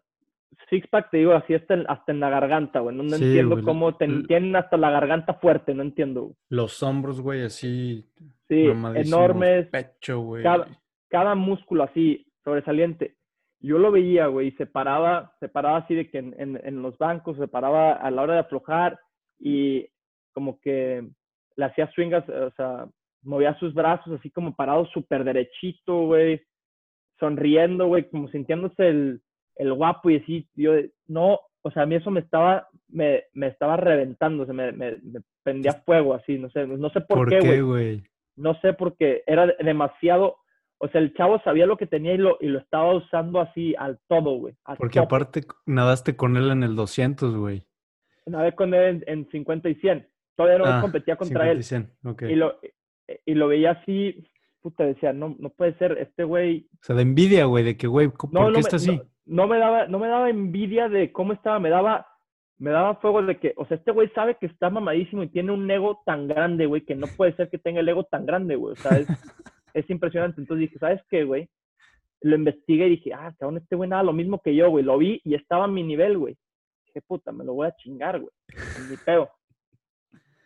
S1: six pack te digo así hasta en, hasta en la garganta, güey, no, no
S2: Sí,
S1: entiendo
S2: güey,
S1: cómo
S2: l-
S1: tienen hasta la garganta fuerte, no entiendo. güey.
S2: Los hombros, güey, así.
S1: Sí, enormes,
S2: Pecho, güey.
S1: cada, cada músculo así, sobresaliente. Yo lo veía, güey, y se paraba, se paraba así de que en, en, en los bancos, se paraba a la hora de aflojar y como que le hacía swingas, o sea, movía sus brazos así como parado súper derechito, güey, sonriendo, güey, como sintiéndose el, el guapo y así, yo, no, o sea, a mí eso me estaba, me, me estaba reventando, se me, me, me prendía fuego así, no sé, no sé por,
S2: ¿Por
S1: qué, güey
S2: qué,
S1: no sé porque era de- demasiado, o sea, el chavo sabía lo que tenía y lo, y lo estaba usando así al todo, güey.
S2: Porque aparte nadaste con él en el 200, güey.
S1: Vez con él en, en 50 y 100, todavía no
S2: Ah,
S1: competía contra
S2: 50 y
S1: él.
S2: 100, ok.
S1: Y lo, y lo veía así, puta, decía, no, no puede ser, este güey,
S2: O sea, de envidia, güey, de que, güey, ¿por
S1: no,
S2: qué
S1: no,
S2: está
S1: me,
S2: así?
S1: no, no me daba, no me daba envidia de cómo estaba, me daba, me daba fuego de que, o sea, este güey sabe que está mamadísimo y tiene un ego tan grande, güey, que no puede ser que tenga el ego tan grande, güey, o sea, es, es impresionante. Entonces dije, ¿sabes qué, güey? Lo investigué y dije, ah, cabrón, este güey nada lo mismo que yo, güey. Lo vi y estaba a mi nivel, güey. Dije, puta, me lo voy a chingar, güey. Mi pedo.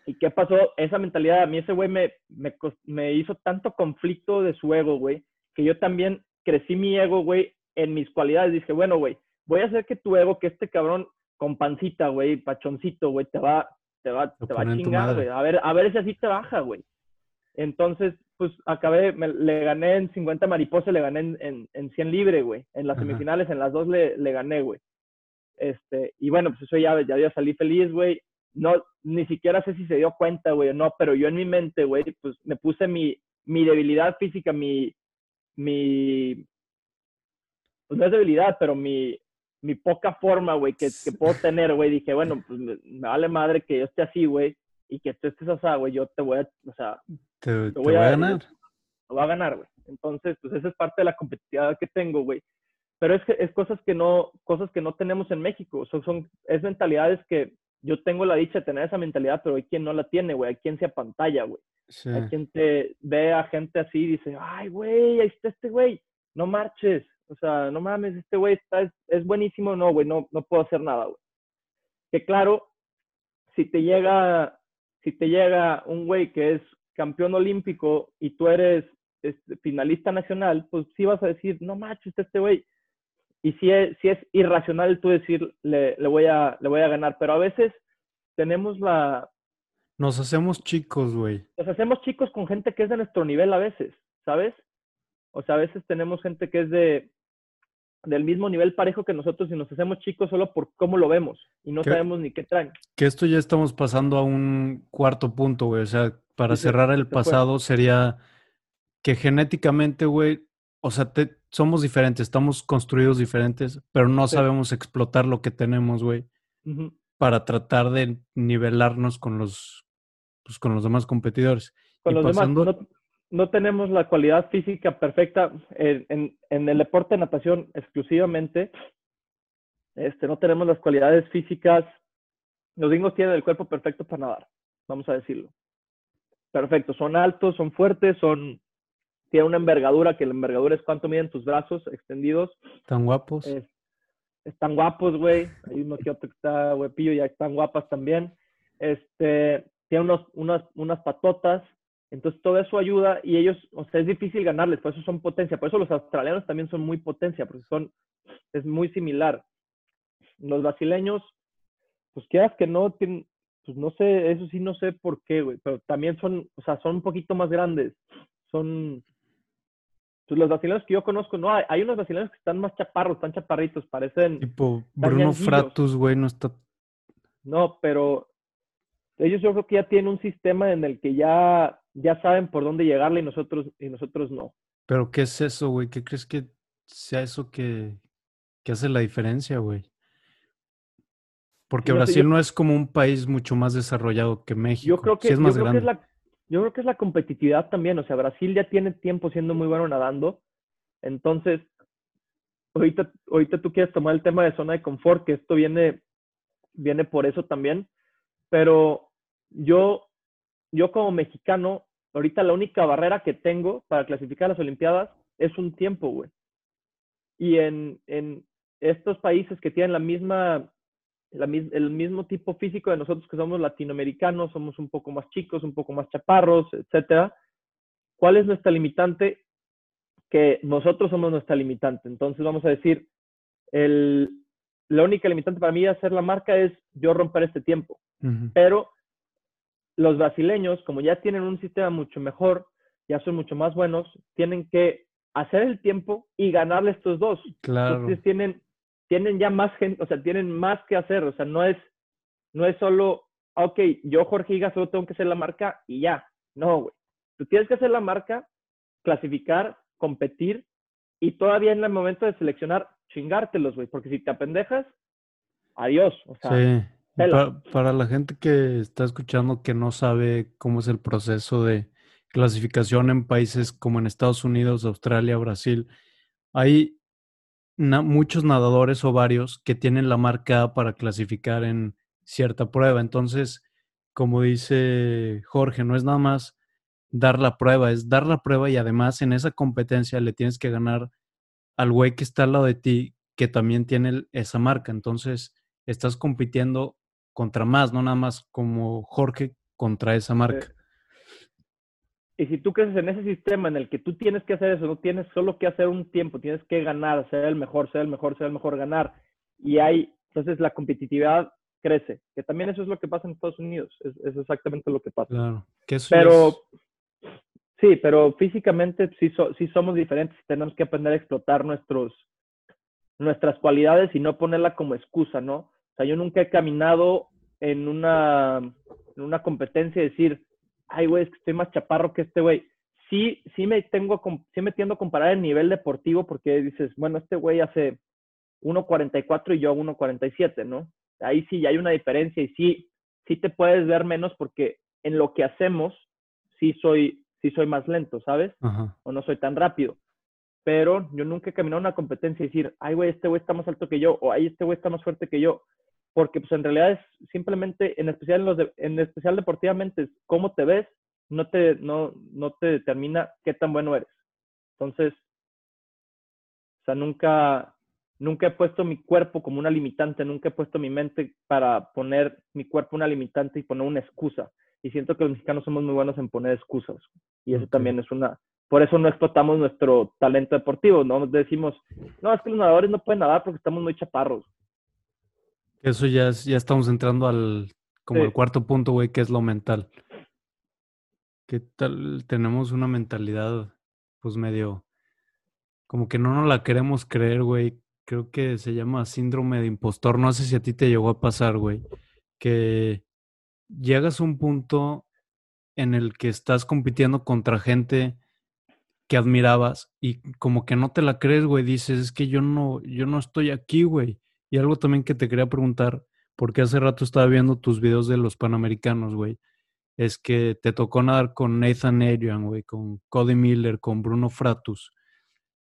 S1: ¿Y qué pasó? Esa mentalidad, a mí ese güey me, me, me hizo tanto conflicto de su ego, güey, que yo también crecí mi ego, güey, en mis cualidades. Dije, bueno, güey, voy a hacer que tu ego, que este cabrón con pancita, güey, pachoncito, güey, te va, te va, te va a chingar, güey. A ver, a ver si así te baja, güey. Entonces, pues acabé, me- le gané en 50 mariposa, le gané en, en, en 100 libre, güey. En las
S2: Ajá.
S1: semifinales, en las dos le, le gané, güey. Este, y bueno, pues eso ya, ya yo salí feliz, güey. No, ni siquiera sé si se dio cuenta, güey, o no, pero yo en mi mente, güey, pues me puse mi, mi debilidad física, mi, mi, pues no es debilidad, pero mi, mi poca forma, güey, que, que puedo tener, güey. Dije, bueno, pues me, me vale madre que yo esté así, güey, y que tú estés así, güey, yo te voy a, o sea,
S2: Te, te
S1: voy
S2: voy a- ganar.
S1: lo va a ganar, güey. Entonces, pues esa es parte de la competitividad que tengo, güey. Pero es que es cosas que no, cosas que no tenemos en México. Son, son, es mentalidades que yo tengo la dicha de tener esa mentalidad, pero hay quien no la tiene, güey. Hay quien se apantalla, güey.
S2: Sí.
S1: Hay quien te ve a gente así y dice, ay, güey, ahí está este güey. No marches. O sea, no mames, este güey está, es, es buenísimo. No, güey, no, no puedo hacer nada, güey. Que claro, si te llega, si te llega un güey que es campeón olímpico y tú eres este, finalista nacional, pues sí vas a decir, no manches, está este güey. Y si es, si es irracional tú decir, le, le, voy a, le voy a ganar. Pero a veces tenemos la,
S2: Nos hacemos chicos, güey.
S1: nos hacemos chicos con gente que es de nuestro nivel a veces, ¿sabes? O sea, a veces tenemos gente que es de del mismo nivel parejo que nosotros y nos hacemos chicos solo por cómo lo vemos y no
S2: ¿Qué?
S1: sabemos ni qué traen.
S2: Que esto ya estamos pasando a un cuarto punto, güey. O sea, para
S1: Sí,
S2: cerrar el
S1: fue.
S2: pasado sería que genéticamente, güey, o sea, te, somos diferentes, estamos construidos diferentes, pero no sabemos explotar lo que tenemos, güey, para tratar de nivelarnos con los, pues, con los demás competidores.
S1: Con los demás, no, tenemos la cualidad física perfecta. En, en, el deporte de natación exclusivamente, este, no tenemos las cualidades físicas. Los gringos tienen el cuerpo perfecto para nadar, vamos a decirlo. Perfecto, son altos, son fuertes, son tiene una envergadura, que la envergadura es cuánto miden tus brazos extendidos.
S2: Están guapos.
S1: están guapos, güey. Hay uno que otro que está huepillo, ya están guapas también. Este, tiene unos, unas, unas patotas. Entonces todo eso ayuda y ellos, o sea, es difícil ganarles, por eso son potencia. Por eso los australianos también son muy potencia, porque son, es muy similar. Los brasileños, pues quieras que no, tienen, pues no sé, eso sí no sé por qué, güey, pero también son, o sea, son un poquito más grandes. Son, pues los brasileños que yo conozco, no, hay, hay unos brasileños que están más chaparros, están chaparritos, parecen...
S2: Tipo Bruno Fratus, güey, no está...
S1: No, pero ellos yo creo que ya tienen un sistema en el que ya, ya saben por dónde llegarle y nosotros, y nosotros no.
S2: Pero ¿qué es eso, güey? ¿Qué crees que sea eso que, que hace la diferencia, güey? Porque Brasil no es como un país mucho más desarrollado que México. Yo creo que, es más grande.
S1: la, yo creo que es la competitividad también. O sea, Brasil ya tiene tiempo siendo muy bueno nadando. Entonces, ahorita, ahorita tú quieres tomar el tema de zona de confort, que esto viene, viene por eso también. Pero yo, yo como mexicano, ahorita la única barrera que tengo para clasificar a las Olimpiadas es un tiempo, güey. Y en, en estos países que tienen la misma el mismo tipo físico de nosotros que somos latinoamericanos, somos un poco más chicos, un poco más chaparros, etcétera. ¿Cuál es nuestra limitante? Que nosotros somos nuestra limitante. Entonces vamos a decir, el, la única limitante para mí de hacer la marca es yo romper este tiempo. Pero los brasileños, como ya tienen un sistema mucho mejor, ya son mucho más buenos, tienen que hacer el tiempo y ganarle estos dos.
S2: Claro.
S1: Entonces tienen tienen ya más gente, o sea, tienen más que hacer, o sea, no es, no es solo, ok, yo Jorge Higa solo tengo que hacer la marca y ya, no, güey. Tú tienes que hacer la marca, clasificar, competir y todavía en el momento de seleccionar, chingártelos, güey, porque si te apendejas, adiós, o sea.
S2: Sí. Para, para la gente que está escuchando que no sabe cómo es el proceso de clasificación en países como en Estados Unidos, Australia, Brasil, hay muchos nadadores o varios que tienen la marca para clasificar en cierta prueba. Entonces, como dice Jorge, no es nada más dar la prueba, es dar la prueba y además en esa competencia le tienes que ganar al güey que está al lado de ti que también tiene esa marca. Entonces, estás compitiendo contra más, no nada más como Jorge contra esa marca.
S1: Y si tú creces en ese sistema en el que tú tienes que hacer eso, no tienes solo que hacer un tiempo, tienes que ganar, ser el mejor, ser el mejor, ser el mejor, ganar. Y hay, entonces la competitividad crece, que también eso es lo que pasa en Estados Unidos, es, exactamente lo que pasa.
S2: Claro, que
S1: pero sí, pero físicamente sí, sí somos diferentes, tenemos que aprender a explotar nuestros, nuestras cualidades y no ponerla como excusa, ¿no? O sea, yo nunca he caminado en una, en una competencia y decir, ay, güey, es que estoy más chaparro que este güey. Sí, sí me tengo, sí me tiendo a comparar el nivel deportivo porque dices, bueno, este güey hace 1.44 y yo 1.47, ¿no? Ahí sí hay una diferencia y sí, sí te puedes ver menos porque en lo que hacemos sí soy, sí soy más lento, ¿sabes? O no soy tan rápido. Pero yo nunca he caminado una competencia y decir, ay, güey, este güey está más alto que yo, o ay, este güey está más fuerte que yo porque pues en realidad es simplemente, en especial, en, los en especial deportivamente, cómo te ves, no te, no, no te determina qué tan bueno eres. Entonces, o sea, nunca, nunca he puesto mi cuerpo como una limitante, nunca he puesto mi mente para poner mi cuerpo una limitante y poner una excusa. Y siento que los mexicanos somos muy buenos en poner excusas. Y eso también es una... Por eso no explotamos nuestro talento deportivo, ¿no? Decimos, no, es que los nadadores no pueden nadar porque estamos muy chaparros.
S2: Eso ya, ya estamos entrando al como el cuarto punto, güey, que es lo mental. ¿Qué tal? Tenemos una mentalidad, pues medio, como que no nos la queremos creer, güey. Creo que se llama síndrome de impostor. No sé si a ti te llegó a pasar, güey, que llegas a un punto en el que estás compitiendo contra gente que admirabas y como que no te la crees, güey, dices, es que yo no, yo no estoy aquí, güey. Y algo también que te quería preguntar, porque hace rato estaba viendo tus videos de los Panamericanos, güey, es que te tocó nadar con Nathan Adrian, güey, con Cody Miller, con Bruno Fratus.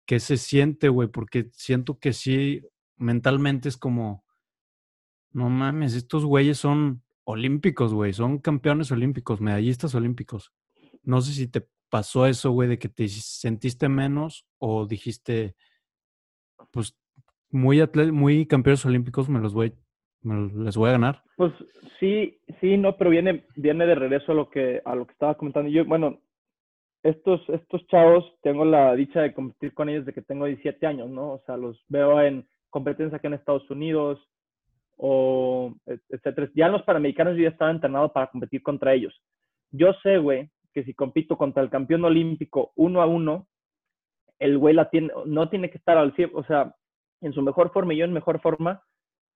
S2: ¿Qué se siente, güey? Porque siento que sí, mentalmente es como, no mames, estos güeyes son olímpicos, güey, son campeones olímpicos, medallistas olímpicos. No sé si te pasó eso, güey, de que te sentiste menos o dijiste, pues, muy, muy campeones olímpicos me los voy, me les voy a ganar?
S1: Pues sí, sí, no, pero viene, viene de regreso a lo que, a lo que estaba comentando. Yo, bueno, estos, estos chavos, tengo la dicha de competir con ellos de que tengo 17 años, ¿no? O sea, los veo en competencia aquí en Estados Unidos o etcétera. Ya en los Panamericanos yo ya estaba entrenado para competir contra ellos. Yo sé, güey, que si compito contra el campeón olímpico uno a uno, el güey la tiene, no tiene que estar al 100, o sea, en su mejor forma y yo en mejor forma,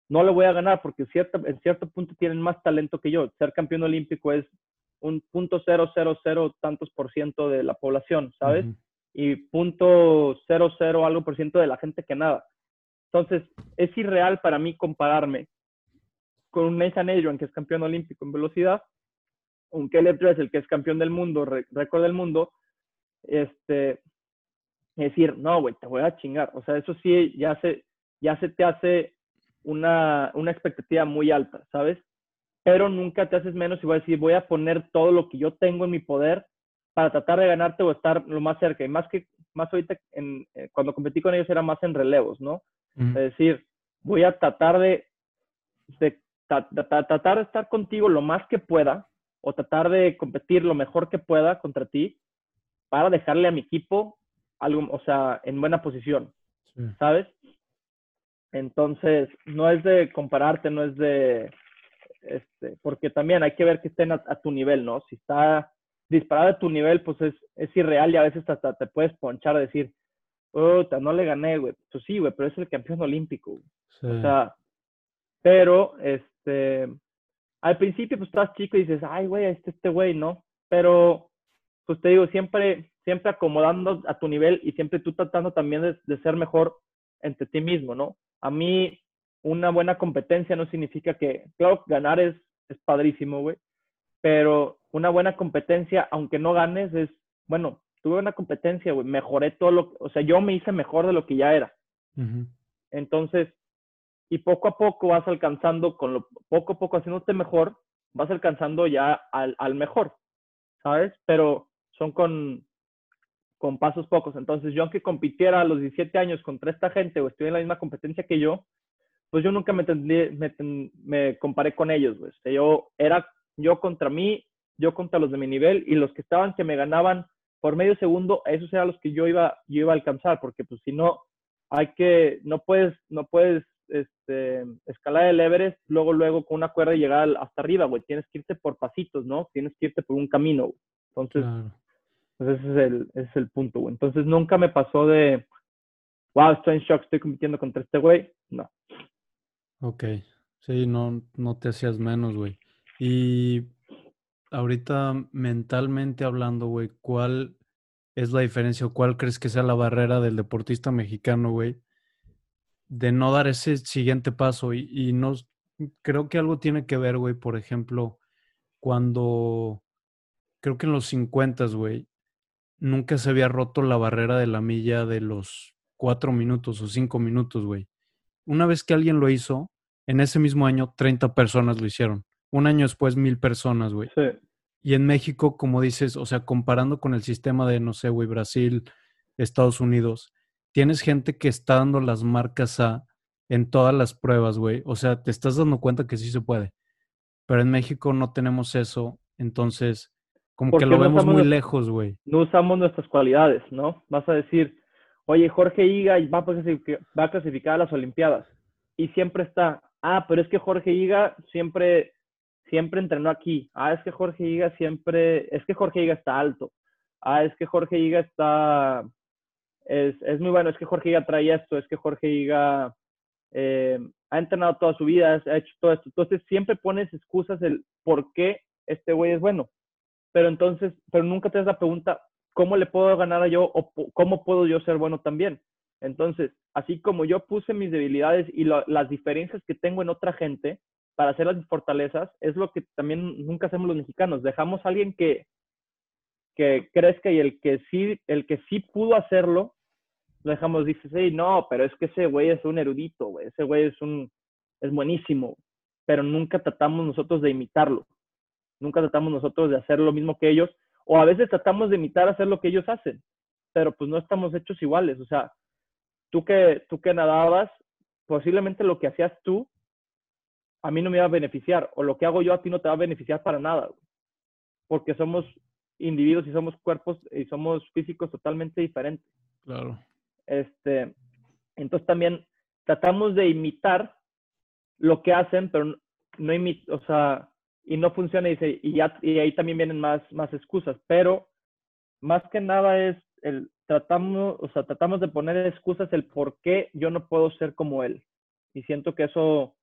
S1: no le voy a ganar porque cierto, en cierto punto tienen más talento que yo. Ser campeón olímpico es un punto cero, cero, cero tantos por ciento de la población, ¿sabes? Y punto cero, cero algo por ciento de la gente que nada. Entonces, es irreal para mí compararme con un Nathan Adrian, que es campeón olímpico en velocidad, un Caleb el que es campeón del mundo, récord del mundo, este, decir, no, güey, te voy a chingar. O sea, eso sí, ya se, ya se te hace una, una expectativa muy alta, ¿sabes? Pero nunca te haces menos y voy a decir, voy a poner todo lo que yo tengo en mi poder para tratar de ganarte o estar lo más cerca. Y más que, más ahorita, en, eh, cuando competí con ellos era más en relevos, ¿no? Es decir, voy a tratar de, de tratar de estar contigo lo más que pueda o tratar de competir lo mejor que pueda contra ti para dejarle a mi equipo algo, o sea, en buena posición, ¿sabes? Entonces, no es de compararte, no es de, este, porque también hay que ver que estén a, tu nivel, ¿no? Si está disparado a tu nivel, pues es, es irreal y a veces hasta te puedes ponchar a decir, puta, no le gané, güey. Pues sí, güey, pero es el campeón olímpico, O sea, pero, este, al principio, pues estás chico y dices, ay, güey, este, este güey, ¿no? Pero, pues te digo, siempre, siempre acomodando a tu nivel y siempre tú tratando también de, ser mejor entre ti mismo, ¿no? A mí, una buena competencia no significa que, claro, ganar es, es padrísimo, güey, pero una buena competencia, aunque no ganes, es, bueno, tuve una competencia, güey, mejoré todo lo, o sea, yo me hice mejor de lo que ya era. Entonces, y poco a poco vas alcanzando, con lo poco a poco haciéndote mejor, vas alcanzando ya al, al mejor, ¿sabes? Pero son con, con pasos pocos. Entonces, yo aunque compitiera a los 17 años contra esta gente o estuviera en la misma competencia que yo, pues yo nunca me, me, me comparé con ellos, sea, yo era yo contra mí, yo contra los de mi nivel y los que estaban que me ganaban por medio segundo, esos eran los que yo iba, yo iba a alcanzar, porque pues si no, hay que, no puedes, no puedes este, escalar el Everest, luego, luego con una cuerda y llegar hasta arriba, güey. Tienes que irte por pasitos, ¿no? Tienes que irte por un camino, Entonces, pues ese es el, es el punto, güey. Entonces, nunca me pasó de, wow, estoy en shock, estoy compitiendo contra este güey. No.
S2: Ok. Sí, no, no te hacías menos, güey. Y ahorita, mentalmente hablando, güey, ¿cuál es la diferencia o cuál crees que sea la barrera del deportista mexicano, güey? de no dar ese siguiente paso y, y no, creo que algo tiene que ver, güey, por ejemplo, cuando, creo que en los 50, güey, nunca se había roto la barrera de la milla de los cuatro minutos o cinco minutos, güey. Una vez que alguien lo hizo, en ese mismo año, 30 personas lo hicieron. Un año después, mil personas, güey. Sí. Y en México, como dices, o sea, comparando con el sistema de, no sé, güey, Brasil, Estados Unidos, tienes gente que está dando las marcas A en todas las pruebas, güey. O sea, te estás dando cuenta que sí se puede. Pero en México no tenemos eso, entonces como que lo vemos muy lejos, güey.
S1: No usamos nuestras cualidades, ¿no? Vas a decir, oye, Jorge Higa va a clasificar a las Olimpiadas. Y siempre está, ah, pero es que Jorge Higa siempre, siempre entrenó aquí. Ah, es que Jorge Higa siempre, es que Jorge Higa está alto. Ah, es que Jorge Higa está, es, es, muy bueno, es que Jorge Higa trae esto, es que Jorge Higa eh, ha entrenado toda su vida, ha hecho todo esto. Entonces siempre pones excusas del por qué este güey es bueno. Pero entonces, pero nunca te das la pregunta, ¿cómo le puedo ganar a yo o cómo puedo yo ser bueno también? Entonces, así como yo puse mis debilidades y las diferencias que tengo en otra gente para hacer las fortalezas, es lo que también nunca hacemos los mexicanos. Dejamos a alguien que, que crezca y el que sí, el que sí pudo hacerlo, lo dejamos, dices, hey, no, pero es que ese güey es un erudito, güey, ese güey es un, es buenísimo, pero nunca tratamos nosotros de imitarlo, nunca tratamos nosotros de hacer lo mismo que ellos, o a veces tratamos de imitar hacer lo que ellos hacen, pero pues no estamos hechos iguales, o sea, tú que, tú que nadabas, posiblemente lo que hacías tú, a mí no me va a beneficiar, o lo que hago yo a ti no te va a beneficiar para nada, porque somos individuos y somos cuerpos y somos físicos totalmente diferentes.
S2: Claro.
S1: Este, entonces también tratamos de imitar lo que hacen, pero no imita, o sea, y no funciona y, y, ya, y ahí también vienen más, más excusas, pero más que nada es el tratamos, o sea, tratamos de poner excusas el por qué yo no puedo ser como él. Y siento que eso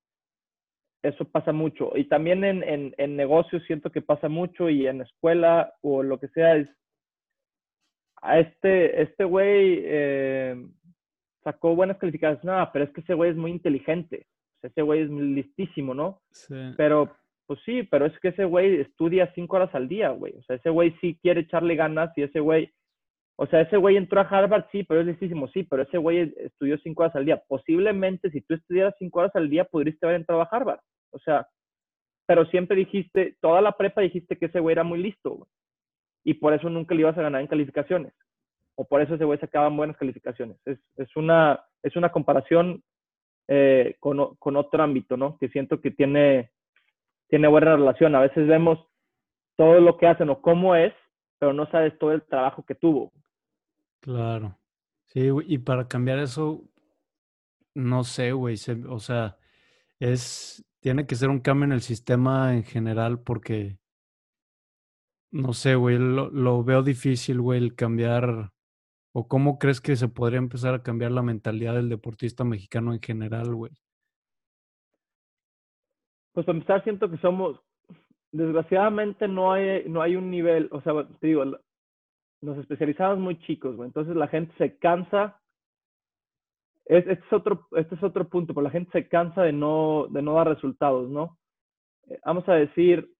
S1: eso pasa mucho. Y también en, en, en, negocios siento que pasa mucho y en escuela o lo que sea es, a este, este güey eh, sacó buenas calificaciones, no, pero es que ese güey es muy inteligente, ese güey es listísimo, ¿no?
S2: Sí.
S1: Pero, pues sí, pero es que ese güey estudia cinco horas al día, güey. O sea, ese güey sí quiere echarle ganas y ese güey, o sea, ese güey entró a Harvard, sí, pero es listísimo, sí, pero ese güey estudió cinco horas al día. Posiblemente si tú estudiaras cinco horas al día, podrías haber entrado a Harvard. O sea, pero siempre dijiste, toda la prepa dijiste que ese güey era muy listo, Y por eso nunca le ibas a ganar en calificaciones. O por eso ese güey sacaba buenas calificaciones. Es, es, una, es una comparación eh, con, con, otro ámbito, ¿no? Que siento que tiene, tiene buena relación. A veces vemos todo lo que hacen o cómo es, pero no sabes todo el trabajo que tuvo.
S2: Claro. Sí, y para cambiar eso, no sé, güey. O sea, es, tiene que ser un cambio en el sistema en general porque, no sé, güey, lo, lo veo difícil, güey, el cambiar, o cómo crees que se podría empezar a cambiar la mentalidad del deportista mexicano en general, güey.
S1: Pues para empezar, siento que somos, desgraciadamente no hay, no hay un nivel, o sea, te digo, nos especializamos muy chicos, güey, entonces la gente se cansa este, es otro, este es otro punto, porque la gente se cansa de no, de no dar resultados, ¿no? Eh, vamos a decir,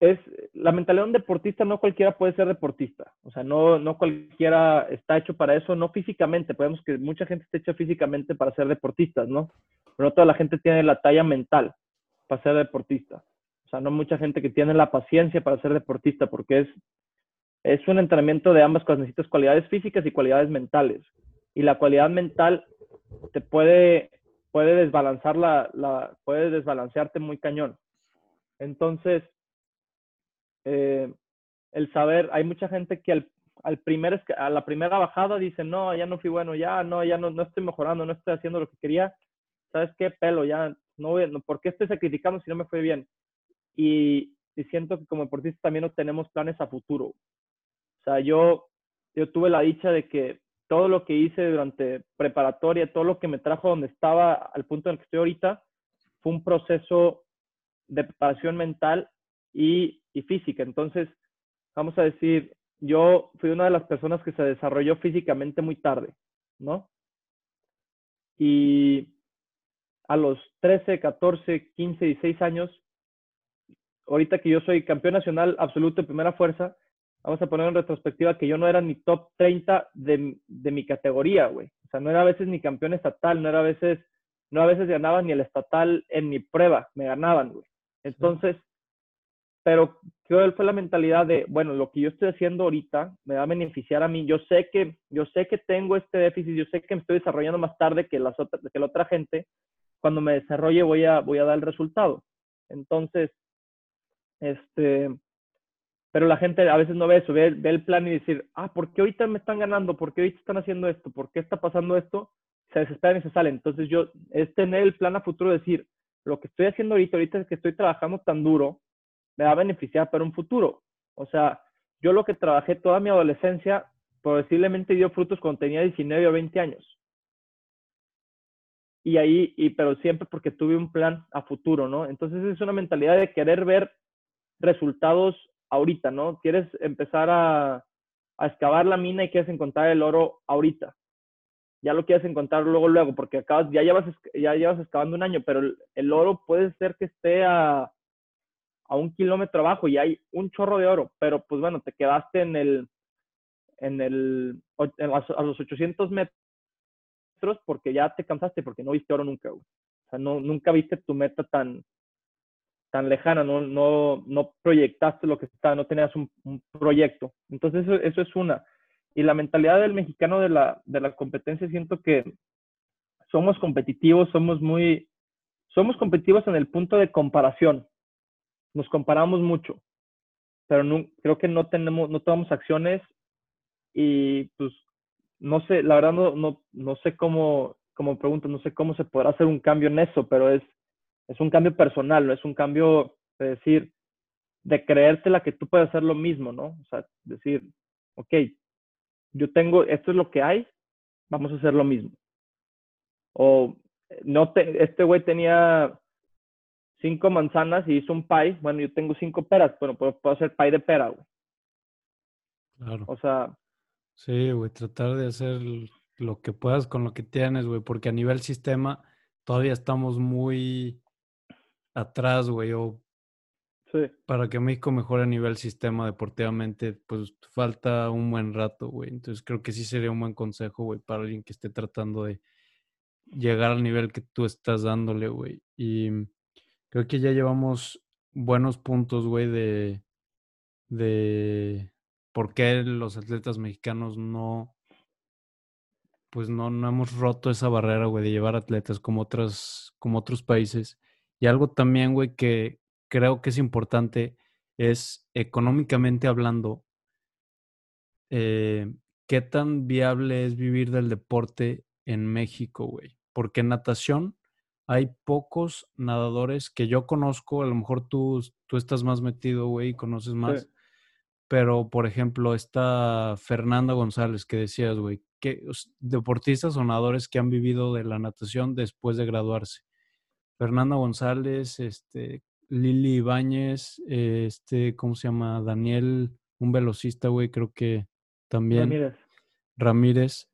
S1: es la mentalidad de un deportista, no cualquiera puede ser deportista, o sea, no, no cualquiera está hecho para eso, no físicamente, podemos que mucha gente esté hecha físicamente para ser deportistas, ¿no? Pero no toda la gente tiene la talla mental para ser deportista. O sea, no mucha gente que tiene la paciencia para ser deportista, porque es, es un entrenamiento de ambas cosas, necesitas cualidades físicas y cualidades mentales y la cualidad mental te puede, puede desbalancear la, la puede desbalancearte muy cañón. Entonces, eh, el saber, hay mucha gente que al, al primer, a la primera bajada dice, no, ya no fui bueno, ya no, ya no, no estoy mejorando, no estoy haciendo lo que quería. ¿Sabes qué? Pelo, ya no, no ¿por qué estoy sacrificando si no me fue bien? Y, y siento que como deportistas también no tenemos planes a futuro. O sea, yo, yo tuve la dicha de que todo lo que hice durante preparatoria, todo lo que me trajo donde estaba al punto en el que estoy ahorita, fue un proceso de preparación mental y, y física. Entonces, vamos a decir, yo fui una de las personas que se desarrolló físicamente muy tarde, ¿no? Y a los 13, 14, 15, 16 años, ahorita que yo soy campeón nacional absoluto de primera fuerza, vamos a poner en retrospectiva que yo no era ni top 30 de, de mi categoría, güey. O sea, no era a veces ni campeón estatal, no era a veces, no a veces ganaba ni el estatal en mi prueba, me ganaban, güey. Entonces, pero creo que fue la mentalidad de, bueno, lo que yo estoy haciendo ahorita me va a beneficiar a mí. Yo sé que, yo sé que tengo este déficit, yo sé que me estoy desarrollando más tarde que, las otras, que la otra gente. Cuando me desarrolle voy a, voy a dar el resultado. Entonces, este, pero la gente a veces no ve eso, ve, el plan y decir, ah, ¿por qué ahorita me están ganando? ¿Por qué ahorita están haciendo esto? ¿Por qué está pasando esto? Se desesperan y se salen. Entonces yo, es tener el plan a futuro, decir, lo que estoy haciendo ahorita, ahorita es que estoy trabajando tan duro, me va a beneficiar para un futuro. O sea, yo lo que trabajé toda mi adolescencia, posiblemente dio frutos cuando tenía 19 o 20 años. Y ahí, y, pero siempre porque tuve un plan a futuro, ¿no? Entonces es una mentalidad de querer ver resultados ahorita, ¿no? Quieres empezar a, a excavar la mina y quieres encontrar el oro ahorita. Ya lo quieres encontrar luego, luego, porque acabas, ya llevas, ya llevas excavando un año, pero el, oro puede ser que esté a, a un kilómetro abajo y hay un chorro de oro, pero pues bueno, te quedaste en el, en el, a los 800 metros porque ya te cansaste, porque no viste oro nunca, O sea, no, nunca viste tu meta tan, tan lejana, no, no, no proyectaste lo que estaba, no tenías un, proyecto. Entonces eso, eso, es una. Y la mentalidad del mexicano de la, de la competencia, siento que somos competitivos, somos muy, somos competitivos en el punto de comparación. Nos comparamos mucho, pero no, creo que no tenemos, no tomamos acciones y pues no sé, la verdad no, no, no sé cómo, como pregunto, no sé cómo se podrá hacer un cambio en eso, pero es, es un cambio personal, no es un cambio de decir, de creértela que tú puedes hacer lo mismo, ¿no? O sea, decir, ok, yo tengo, esto es lo que hay, vamos a hacer lo mismo. O no te, este güey tenía cinco manzanas y hizo un pie, bueno, yo tengo cinco peras, bueno, puedo, puedo hacer pie de pera, güey.
S2: Claro.
S1: O sea.
S2: Sí, güey, tratar de hacer lo que puedas con lo que tienes, güey, porque a nivel sistema todavía estamos muy atrás, güey, o
S1: sí.
S2: para que México mejore a nivel sistema deportivamente, pues falta un buen rato, güey. Entonces creo que sí sería un buen consejo, güey, para alguien que esté tratando de llegar al nivel que tú estás dándole, güey. Y creo que ya llevamos buenos puntos, güey, de, de por qué los atletas mexicanos no, pues no, no hemos roto esa barrera, güey, de llevar atletas como, otras, como otros países. Y algo también, güey, que creo que es importante es económicamente hablando, eh, ¿qué tan viable es vivir del deporte en México, güey? Porque natación hay pocos nadadores que yo conozco, a lo mejor tú, tú estás más metido, güey, y conoces más. Pero, por ejemplo, está Fernanda González, que decías, güey, que deportistas o nadadores que han vivido de la natación después de graduarse. Fernanda González, este, Lili Ibáñez, este, ¿cómo se llama? Daniel, un velocista, güey, creo que también. Ramírez. Ramírez,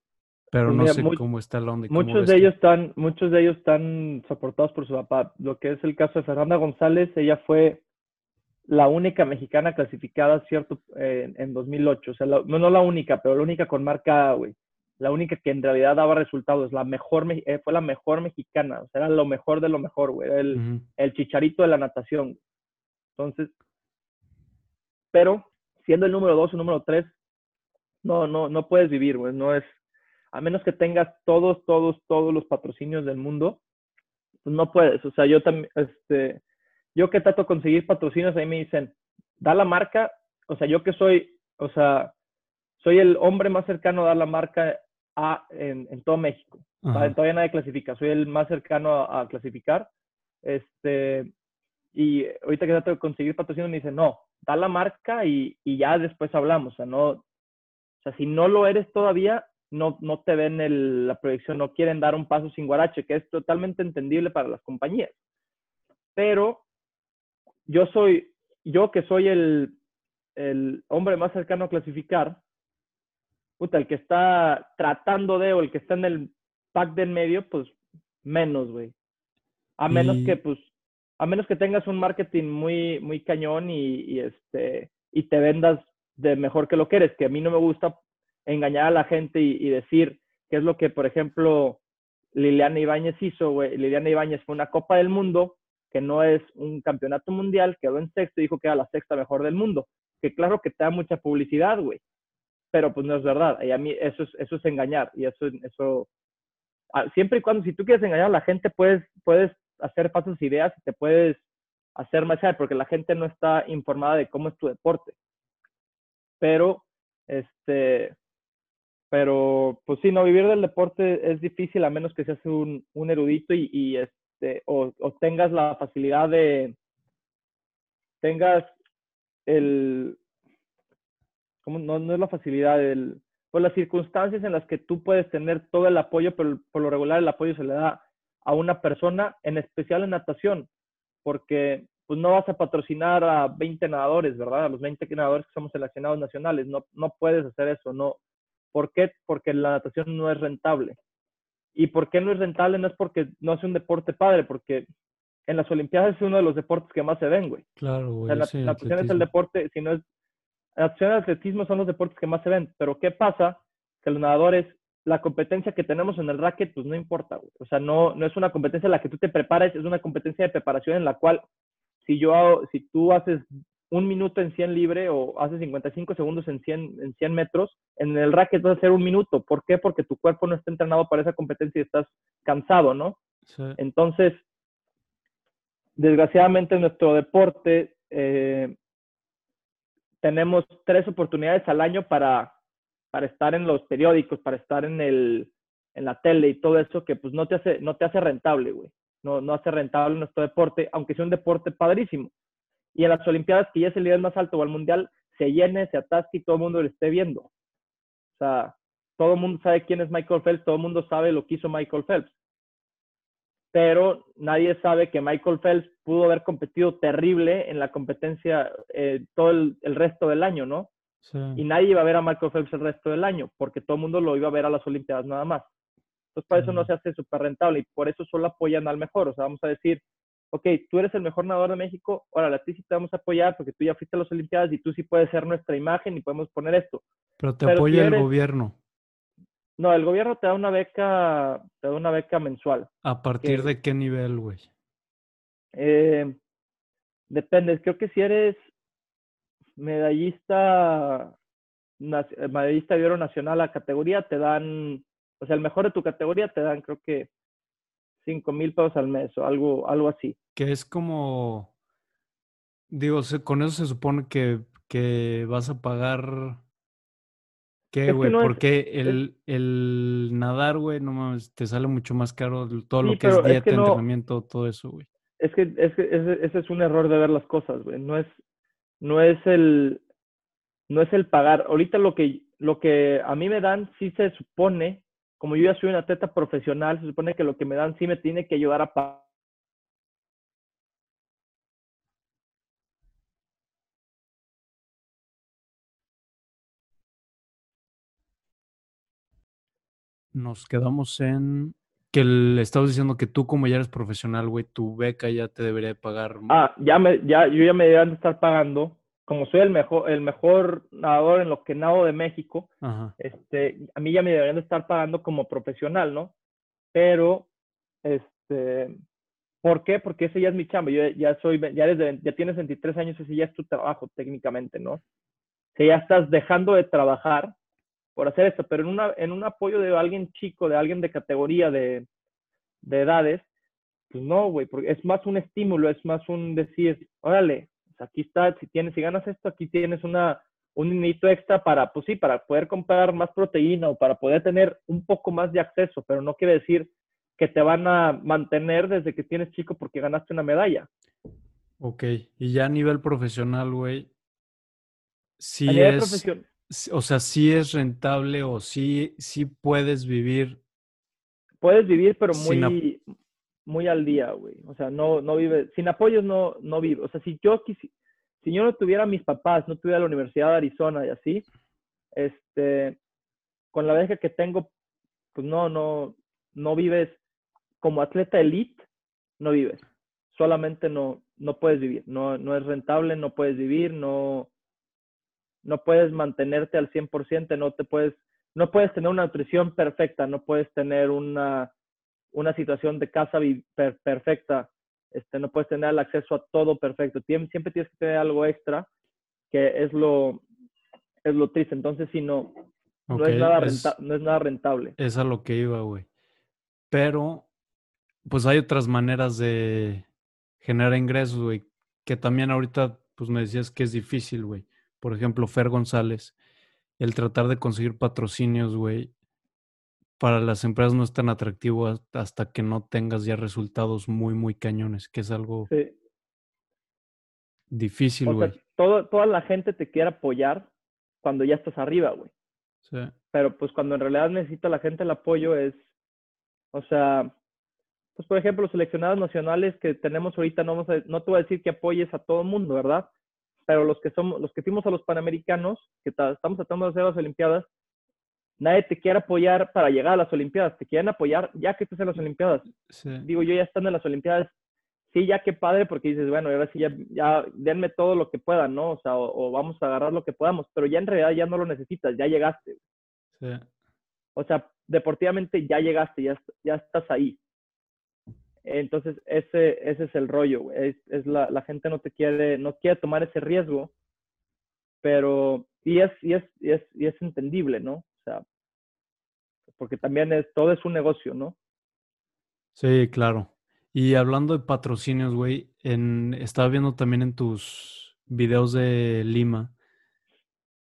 S2: pero no sé cómo está la onda.
S1: Muchos de ellos están, muchos de ellos están soportados por su papá. Lo que es el caso de Fernanda González, ella fue la única mexicana clasificada, cierto, en 2008. O sea, no, no la única, pero la única con marca, güey la única que en realidad daba resultados, la mejor, eh, fue la mejor mexicana, o sea, era lo mejor de lo mejor, güey, era el, el chicharito de la natación. Entonces, pero siendo el número dos o número tres, no, no, no puedes vivir, güey, no es, a menos que tengas todos, todos, todos los patrocinios del mundo, pues no puedes, o sea, yo también, este, yo que trato de conseguir patrocinios, ahí me dicen, da la marca, o sea, yo que soy, o sea, soy el hombre más cercano a dar la marca a, en, todo México. Todavía nadie clasifica, soy el más cercano a, clasificar. Este, y ahorita que trato de conseguir patrocinio me dicen, no, da la marca y, y, ya después hablamos. O sea, no, o sea, si no lo eres todavía, no, no te ven el, la proyección, no quieren dar un paso sin guarache, que es totalmente entendible para las compañías. Pero yo soy, yo que soy el, el hombre más cercano a clasificar, puta, el que está tratando de o el que está en el pack del medio, pues menos, güey. A menos que, pues, a menos que tengas un marketing muy, muy cañón y, este, y te vendas de mejor que lo que eres, que a mí no me gusta engañar a la gente y, decir qué es lo que, por ejemplo, Liliana Ibáñez hizo. Liliana Ibáñez fue una Copa del Mundo, que no es un campeonato mundial, quedó en sexto y dijo que era la sexta mejor del mundo. Que claro que te da mucha publicidad, güey pero pues no es verdad. Y a mí eso es, eso es engañar. Y eso, eso, ah, siempre y cuando, si tú quieres engañar a la gente, puedes, puedes hacer falsas ideas y te puedes hacer más porque la gente no está informada de cómo es tu deporte. Pero, este, pero, pues sí, no, vivir del deporte es difícil a menos que seas un, un erudito y, y este, o, tengas la facilidad de, tengas el, no, no es la facilidad, el, pues las circunstancias en las que tú puedes tener todo el apoyo, pero por lo regular el apoyo se le da a una persona, en especial en natación, porque pues no vas a patrocinar a 20 nadadores, ¿verdad? A los 20 nadadores que somos seleccionados nacionales. No, no puedes hacer eso, no. ¿Por qué? Porque la natación no es rentable. ¿Y por qué no es rentable? No es porque no es un deporte padre, porque en las Olimpiadas es uno de los deportes que más se ven, güey.
S2: Claro, güey.
S1: la, natación es el deporte, si no es. La natación y el atletismo son los deportes que más se ven. Pero ¿qué pasa? Que los nadadores, la competencia que tenemos en el racket, pues no importa, güey. O sea, no, no es una competencia en la que tú te prepares, es una competencia de preparación en la cual si yo hago, si tú haces un minuto en 100 libre o haces 55 segundos en 100, en 100 metros, en el racket vas a hacer un minuto. ¿Por qué? Porque tu cuerpo no está entrenado para esa competencia y estás cansado, ¿no?
S2: Sí.
S1: Entonces, desgraciadamente en nuestro deporte eh, tenemos tres oportunidades al año para, para estar en los periódicos, para estar en, el, en la tele y todo eso que pues no te hace, no te hace rentable, güey. No, no hace rentable nuestro deporte, aunque sea un deporte padrísimo. Y en las Olimpiadas, que ya es el nivel más alto o al Mundial, se llene, se atasque y todo el mundo lo esté viendo. O sea, todo el mundo sabe quién es Michael Phelps, todo el mundo sabe lo que hizo Michael Phelps pero nadie sabe que Michael Phelps pudo haber competido terrible en la competencia eh, todo el, el, resto del año, ¿no?
S2: Sí.
S1: Y nadie iba a ver a Michael Phelps el resto del año, porque todo el mundo lo iba a ver a las Olimpiadas nada más. Entonces, para eso no se hace súper rentable y por eso solo apoyan al mejor. O sea, vamos a decir, ok, tú eres el mejor nadador de México, ahora a ti sí te vamos a apoyar porque tú ya fuiste a las Olimpiadas y tú sí puedes ser nuestra imagen y podemos poner esto.
S2: Pero te pero apoya si eres, el gobierno.
S1: No, el gobierno te da una beca, te da una beca mensual.
S2: ¿A partir que, de qué nivel, güey?
S1: Eh, depende, creo que si eres medallista, medallista de oro nacional a categoría, te dan, o sea, el mejor de tu categoría te dan, creo que, cinco mil pesos al mes o algo, algo así.
S2: Que es como, digo, con eso se supone que, que vas a pagar ¿Qué, güey? No Porque es, el, el nadar, güey, no mames, te sale mucho más caro todo sí, lo que es dieta, es que no, entrenamiento, todo eso, güey.
S1: Es que, es que ese, ese, es un error de ver las cosas, güey. No es, no es el, no es el pagar. Ahorita lo que, lo que a mí me dan, sí se supone, como yo ya soy un atleta profesional, se supone que lo que me dan sí me tiene que ayudar a pagar
S2: nos quedamos en que le estabas diciendo que tú como ya eres profesional, güey, tu beca ya te debería pagar.
S1: Ah, ya me, ya, yo ya me deberían de estar pagando. Como soy el mejor, el mejor nadador en lo que nado de México,
S2: Ajá.
S1: este, a mí ya me deberían de estar pagando como profesional, ¿no? Pero, este, ¿por qué? Porque ese ya es mi chamba. Yo ya soy, ya desde, ya tienes 23 años, ese ya es tu trabajo técnicamente, ¿no? Si ya estás dejando de trabajar por hacer esto, pero en, una, en un apoyo de alguien chico, de alguien de categoría de, de edades, pues no, güey, porque es más un estímulo, es más un decir, órale, aquí está, si tienes, si ganas esto, aquí tienes una, un dinerito extra para, pues sí, para poder comprar más proteína o para poder tener un poco más de acceso, pero no quiere decir que te van a mantener desde que tienes chico porque ganaste una medalla.
S2: Ok, y ya a nivel profesional, güey, sí
S1: a nivel
S2: es... O sea, sí es rentable o sí, sí puedes vivir.
S1: Puedes vivir, pero muy, muy al día, güey. O sea, no, no vive, sin apoyos no, no vive. O sea, si yo quisi, si yo no tuviera a mis papás, no tuviera la Universidad de Arizona y así, este, con la beca que tengo, pues no, no, no vives como atleta elite, no vives. Solamente no, no puedes vivir. No, no es rentable, no puedes vivir, no, no puedes mantenerte al 100%, no te puedes, no puedes tener una nutrición perfecta, no puedes tener una, una situación de casa per, perfecta, este, no puedes tener el acceso a todo perfecto. Siempre tienes que tener algo extra, que es lo, es lo triste. Entonces, si no, no, es nada
S2: es-
S1: no es nada rentable.
S2: Es a lo que iba, güey. Pero, pues hay otras maneras de generar ingresos, güey. Que también ahorita, pues me decías que es difícil, güey. Por ejemplo, Fer González, el tratar de conseguir patrocinios, güey, para las empresas no es tan atractivo has- hasta que no tengas ya resultados muy, muy cañones, que es algo
S1: Sí.
S2: difícil, güey.
S1: toda la gente te quiere apoyar cuando ya estás arriba, güey.
S2: Sí.
S1: Pero pues cuando en realidad necesita la gente el apoyo es, o sea, pues por ejemplo, los seleccionados nacionales que tenemos ahorita, no, vamos a, no te voy a decir que apoyes a todo el mundo, ¿verdad? Pero los que somos, los que fuimos a los Panamericanos, que estamos tratando de hacer las Olimpiadas, nadie te quiere apoyar para llegar a las Olimpiadas, te quieren apoyar ya que estés en las Olimpiadas. Digo, yo ya estando en las Olimpiadas, sí, ya qué padre, porque dices, bueno, ahora sí, ya, ya denme todo lo que puedan, ¿no? O sea, o, vamos a agarrar lo que podamos, pero ya en realidad ya no lo necesitas, ya llegaste. Sí. O sea, deportivamente ya llegaste, ya, ya estás ahí. Entonces, ese, ese es el rollo, Es, es la, la, gente no te quiere, no quiere tomar ese riesgo, pero, y es, y es, y es, y es entendible, ¿no? Porque también es, todo es un negocio, ¿no?
S2: Sí, claro. Y hablando de patrocinios, güey, en, estaba viendo también en tus videos de Lima,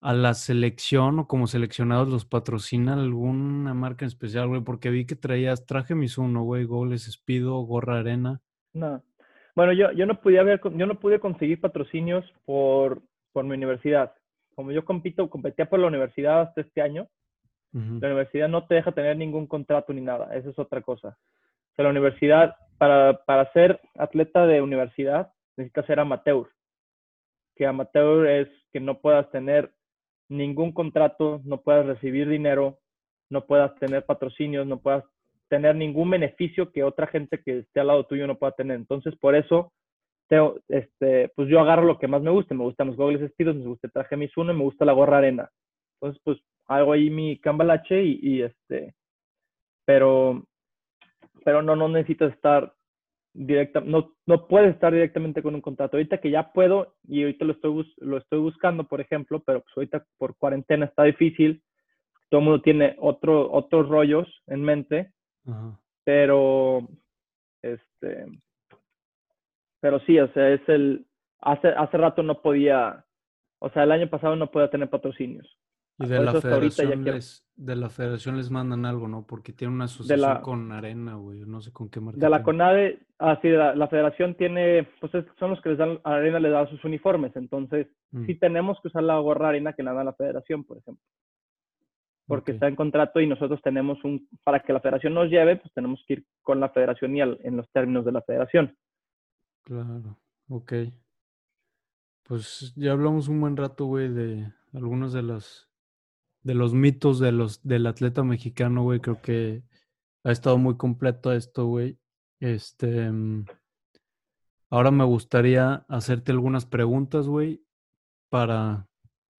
S2: a la selección o como seleccionados los patrocina alguna marca en especial, güey? Porque vi que traías traje Mizuno, güey, goles Espido, gorra arena.
S1: No. Bueno, yo, yo no pude ver, yo no pude conseguir patrocinios por, por mi universidad. Como yo compito, competía por la universidad hasta este año, la universidad no te deja tener ningún contrato ni nada. Esa es otra cosa. O la universidad, para, para ser atleta de universidad, necesitas ser amateur. Que amateur es que no puedas tener ningún contrato, no puedas recibir dinero, no puedas tener patrocinios, no puedas tener ningún beneficio que otra gente que esté al lado tuyo no pueda tener. Entonces, por eso, este, pues yo agarro lo que más me gusta. Me gustan los goggles estilos, me gusta el traje Mizuno y me gusta la gorra arena. Entonces, pues hago ahí mi cambalache y, y este, pero, pero no, no necesitas estar directa, no, no puedes estar directamente con un contrato. Ahorita que ya puedo y ahorita lo estoy, lo estoy buscando, por ejemplo, pero pues ahorita por cuarentena está difícil. Todo el mundo tiene otro, otros rollos en mente, pero este, pero sí, o sea, es el, hace, hace rato no podía, o sea, el año pasado no podía tener patrocinios.
S2: Y de la, federación les, de la federación les mandan algo, ¿no? Porque tiene una asociación con Arena, güey. No sé con qué marca.
S1: De la CONADE, ah, sí, la, federación tiene, pues son los que les dan, a Arena les da sus uniformes. Entonces, mm. sí tenemos que usar la gorra Arena que le da la federación, por ejemplo. Porque está en contrato y nosotros tenemos un, para que la federación nos lleve, pues tenemos que ir con la federación y en los términos de la federación.
S2: Claro, ok. Pues ya hablamos un buen rato, güey, de algunos de las de los mitos de los, del atleta mexicano, güey. Creo que ha estado muy completo esto, güey. Este. Mm, ahora me gustaría hacerte algunas preguntas, güey, para,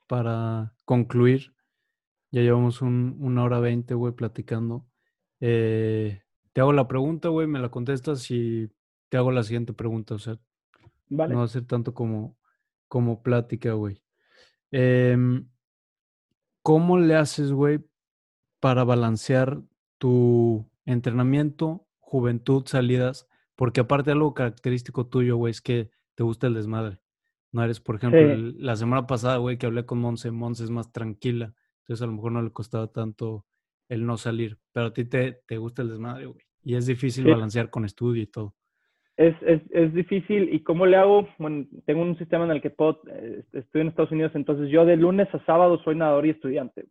S2: para concluir. Ya llevamos un, una hora veinte, güey, platicando. Eh, te hago la pregunta, güey, me la contestas y te hago la siguiente pregunta. O sea, no va a ser tanto como, como plática, güey. Eh, ¿Cómo le haces, güey, para balancear tu entrenamiento, juventud, salidas? Porque aparte algo característico tuyo, güey, es que te gusta el desmadre. No eres, por ejemplo, la semana pasada, güey, que hablé con Monse, Monse es más tranquila, entonces a lo mejor no le costaba tanto el no salir, pero a ti te, te gusta el desmadre, güey. Y es difícil balancear con estudio y todo
S1: es, es, es, difícil. ¿Y cómo le hago? Bueno, tengo un sistema en el que puedo, eh, estoy en Estados Unidos, entonces yo de lunes a sábado soy nadador y estudiante.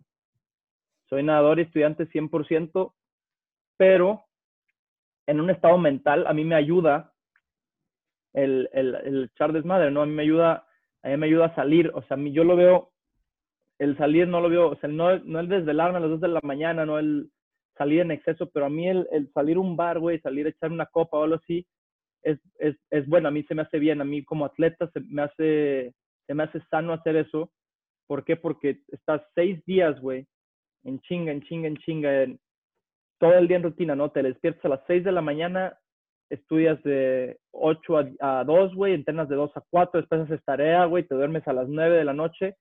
S1: Soy nadador y estudiante 100%, pero en un estado mental a mí me ayuda el, el, el echar desmadre, ¿no? A mí me ayuda, a mí me ayuda a salir, o sea, a mí yo lo veo, el salir no lo veo, o sea, no, no el desvelarme a las 2 de la mañana, no el salir en exceso, pero a mí el, el salir a un bar, güey, salir a echar una copa o algo así, es, es, es bueno, a mí se me hace bien, a mí como atleta se me hace, se me hace sano hacer eso. ¿Por qué? Porque estás seis días, güey, en chinga, en chinga, en chinga, en, todo el día en rutina, ¿no? Te despiertas a las seis de la mañana, estudias de 8 a, a 2, güey, entrenas de 2 a 4, después haces tarea, güey, te duermes a las 9 de la noche.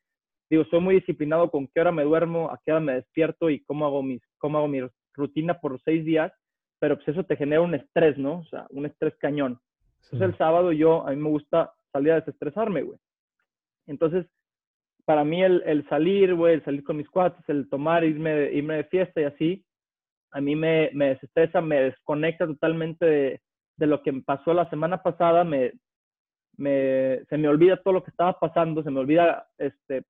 S1: Digo, soy muy disciplinado con qué hora me duermo, a qué hora me despierto y cómo hago, mis, cómo hago mi rutina por seis días pero pues eso te genera un estrés, ¿no? O sea, un estrés cañón. Entonces el sábado yo, a mí me gusta salir a desestresarme, güey. Entonces, para mí el, el salir, güey, el salir con mis cuates, el tomar, irme, irme de fiesta y así, a mí me, me desestresa, me desconecta totalmente de, de, lo que pasó la semana pasada, me, me, se me olvida todo lo que estaba pasando, se me olvida este,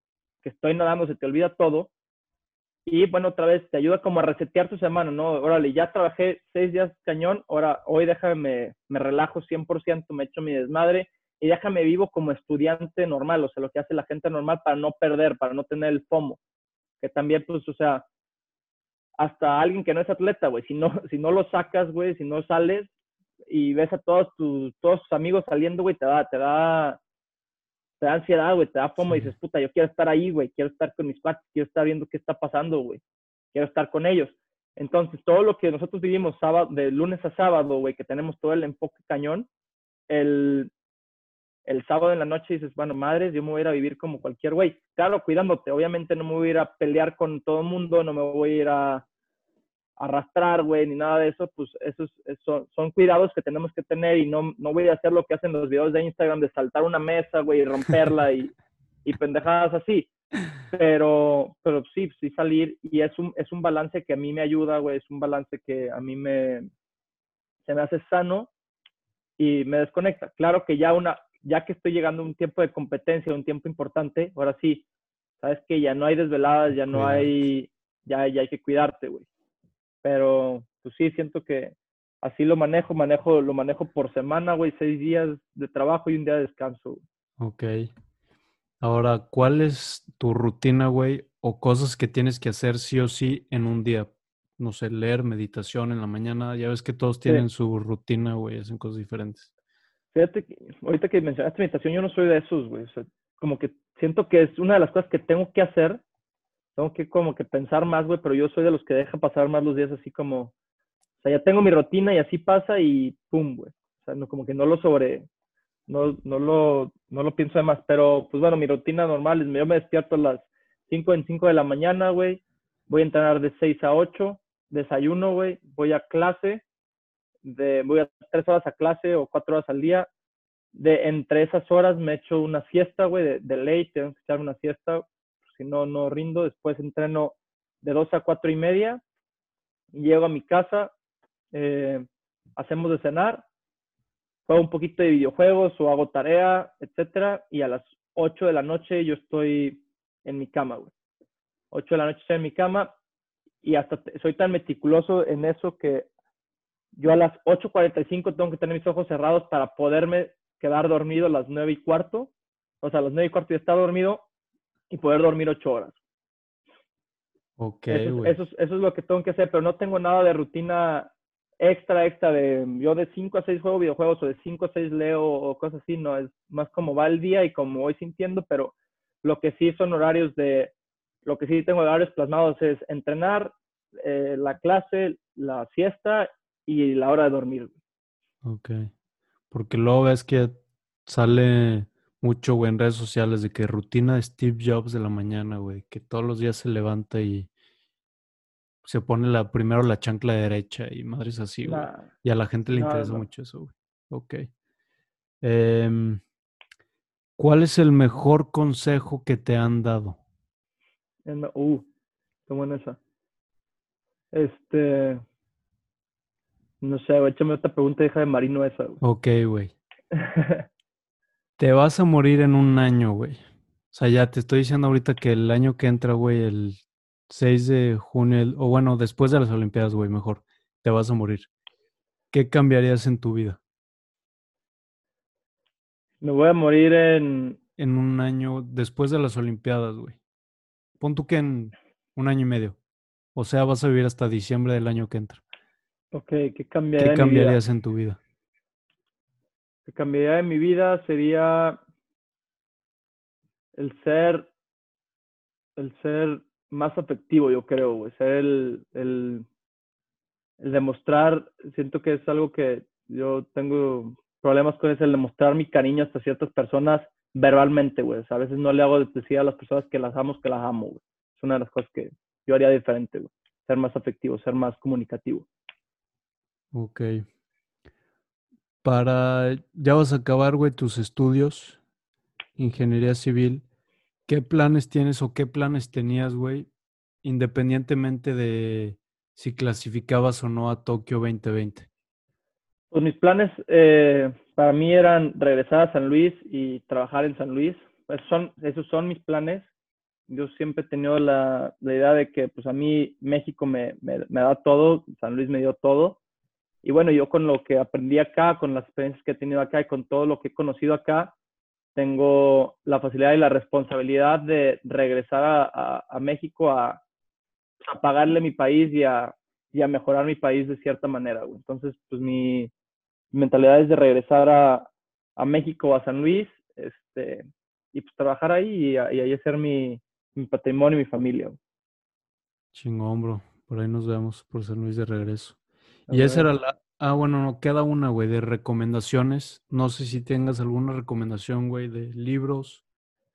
S1: que estoy nadando, se te olvida todo Y bueno, otra vez te ayuda como a resetear tu semana, ¿no? Órale, ya trabajé seis días cañón, ahora hoy déjame, me relajo 100%, me echo mi desmadre y déjame vivo como estudiante normal, o sea, lo que hace la gente normal para no perder, para no tener el FOMO. Que también, pues, o sea, hasta alguien que no es atleta, güey, si no, si no lo sacas, güey, si no sales y ves a todos tus, todos tus amigos saliendo, güey, te da, te da, te da ansiedad, güey, te da FOMO y dices, puta, yo quiero estar ahí, güey, quiero estar con mis padres, quiero estar viendo qué está pasando, güey, quiero estar con ellos. Entonces, todo lo que nosotros vivimos sábado, de lunes a sábado, güey, que tenemos todo el enfoque cañón, el, el sábado en la noche dices, bueno, madres, yo me voy a ir a vivir como cualquier güey. Claro, cuidándote, obviamente no me voy a ir a pelear con todo el mundo, no me voy a ir a, arrastrar, güey, ni nada de eso, pues esos, son, son cuidados que tenemos que tener y no, no voy a hacer lo que hacen los videos de Instagram de saltar una mesa, güey, y romperla y, y pendejadas así. Pero, pero sí, sí salir y es un, es un balance que a mí me ayuda, güey, es un balance que a mí me, se me hace sano y me desconecta. Claro que ya una, ya que estoy llegando a un tiempo de competencia, un tiempo importante, ahora sí, sabes que ya no hay desveladas, ya no hay, ya, ya hay que cuidarte, güey. Pero, pues sí, siento que así lo manejo, manejo, lo manejo por semana, güey, seis días de trabajo y un día de descanso.
S2: Ok. Ahora, ¿cuál es tu rutina, güey, o cosas que tienes que hacer sí o sí en un día? No sé, leer, meditación en la mañana. Ya ves que todos tienen su rutina, güey, hacen cosas diferentes.
S1: Fíjate, que, ahorita que mencionaste meditación, yo no soy de esos, güey. O sea, como que siento que es una de las cosas que tengo que hacer. Tengo que como que pensar más, güey, pero yo soy de los que deja pasar más los días así como, o sea, ya tengo mi rutina y así pasa y pum, güey. O sea, no, como que no lo sobre, no, no lo, no lo pienso de más. Pero, pues bueno, mi rutina normal es, yo me despierto a las 5 en 5 de la mañana, güey. Voy a entrenar de 6 a 8, desayuno, güey. Voy a clase, de, voy a tres horas a clase o cuatro horas al día. De entre esas horas me echo una siesta, güey, de, de ley, tengo que echar una siesta, si no, no rindo. Después entreno de dos a cuatro y media. Llego a mi casa, eh, hacemos de cenar, juego un poquito de videojuegos o hago tarea, etcétera, y a las 8 de la noche yo estoy en mi cama, güey. 8 de la noche estoy en mi cama y hasta soy tan meticuloso en eso que yo a las 8.45 tengo que tener mis ojos cerrados para poderme quedar dormido a las 9 y cuarto. O sea, a las 9 y cuarto ya está dormido y poder dormir 8 horas.
S2: Ok,
S1: Eso, eso, es- eso es lo que tengo que hacer, pero no tengo nada de rutina extra, extra de yo de 5 a 6 juego videojuegos o de 5 a 6 leo o cosas así, no, es más como va el día y como voy sintiendo, pero lo que sí son horarios de, lo que sí tengo horarios plasmados es entrenar, eh, la clase, la siesta y la hora de dormir.
S2: Ok. Porque luego ves que sale mucho, güey, en redes sociales de que rutina de Steve Jobs de la mañana, güey, que todos los días se levanta y se pone la, primero la chancla derecha y madres así, güey.
S1: Nah,
S2: Y a la gente le interesa
S1: no.
S2: mucho eso, güey. Ok. Em, ¿cuál es el mejor consejo que te han dado?
S1: es uh, qué buena esa. Este, no sé, güey, échame otra pregunta, deja de Marino esa, güey.
S2: Ok, güey. Te vas a morir en un año, güey. O sea, ya te estoy diciendo ahorita que el año que entra, güey, el 6 de junio, el- o bueno, después de las Olimpiadas, güey, mejor, te vas a morir. ¿Qué cambiarías en tu vida?
S1: Me voy a morir en,
S2: En un año, después de las Olimpiadas, güey. Pon tú que en un año y medio. O sea, vas a vivir hasta diciembre del año que entra.
S1: ok, ¿qué cambiaría
S2: ¿Qué
S1: de mi vida?
S2: cambiarías en tu vida?
S1: Que cambiaría de mi vida sería el ser el ser más afectivo, yo creo. Ser el, el, demostrar, siento que es algo que yo tengo problemas con, es el demostrar mi cariño hasta ciertas personas verbalmente, güey. A veces no le hago decir a las personas que las amo, que las amo. Es una de las cosas que yo haría diferente. Ser más afectivo, ser más comunicativo.
S2: Ok. Para, ya vas a acabar, güey, tus estudios, ingeniería civil. ¿Qué planes tienes o qué planes tenías, güey, independientemente de si clasificabas o no a Tokio 2020?
S1: Pues mis planes eh, para mí eran regresar a San Luis y trabajar en San Luis. Pues son, esos son mis planes. yo siempre he tenido la, la idea de que pues a mí México me, me, me, da todo, San Luis me dio todo. Y bueno, yo con lo que aprendí acá, con las experiencias que he tenido acá y con todo lo que he conocido acá, tengo la facilidad y la responsabilidad de regresar a, a, a México a, a, pagarle mi país y a, y a mejorar mi país de cierta manera. Güey. Entonces, pues mi, mentalidad es de regresar a, a México, a San Luis, este, y pues trabajar ahí y, y ahí hacer mi, mi patrimonio y mi familia.
S2: Chingón, bro. Por ahí nos vemos por San Luis de regreso. Y esa era la... Ah, bueno, no, queda una, güey, de recomendaciones. No sé si tengas alguna recomendación, güey, de libros,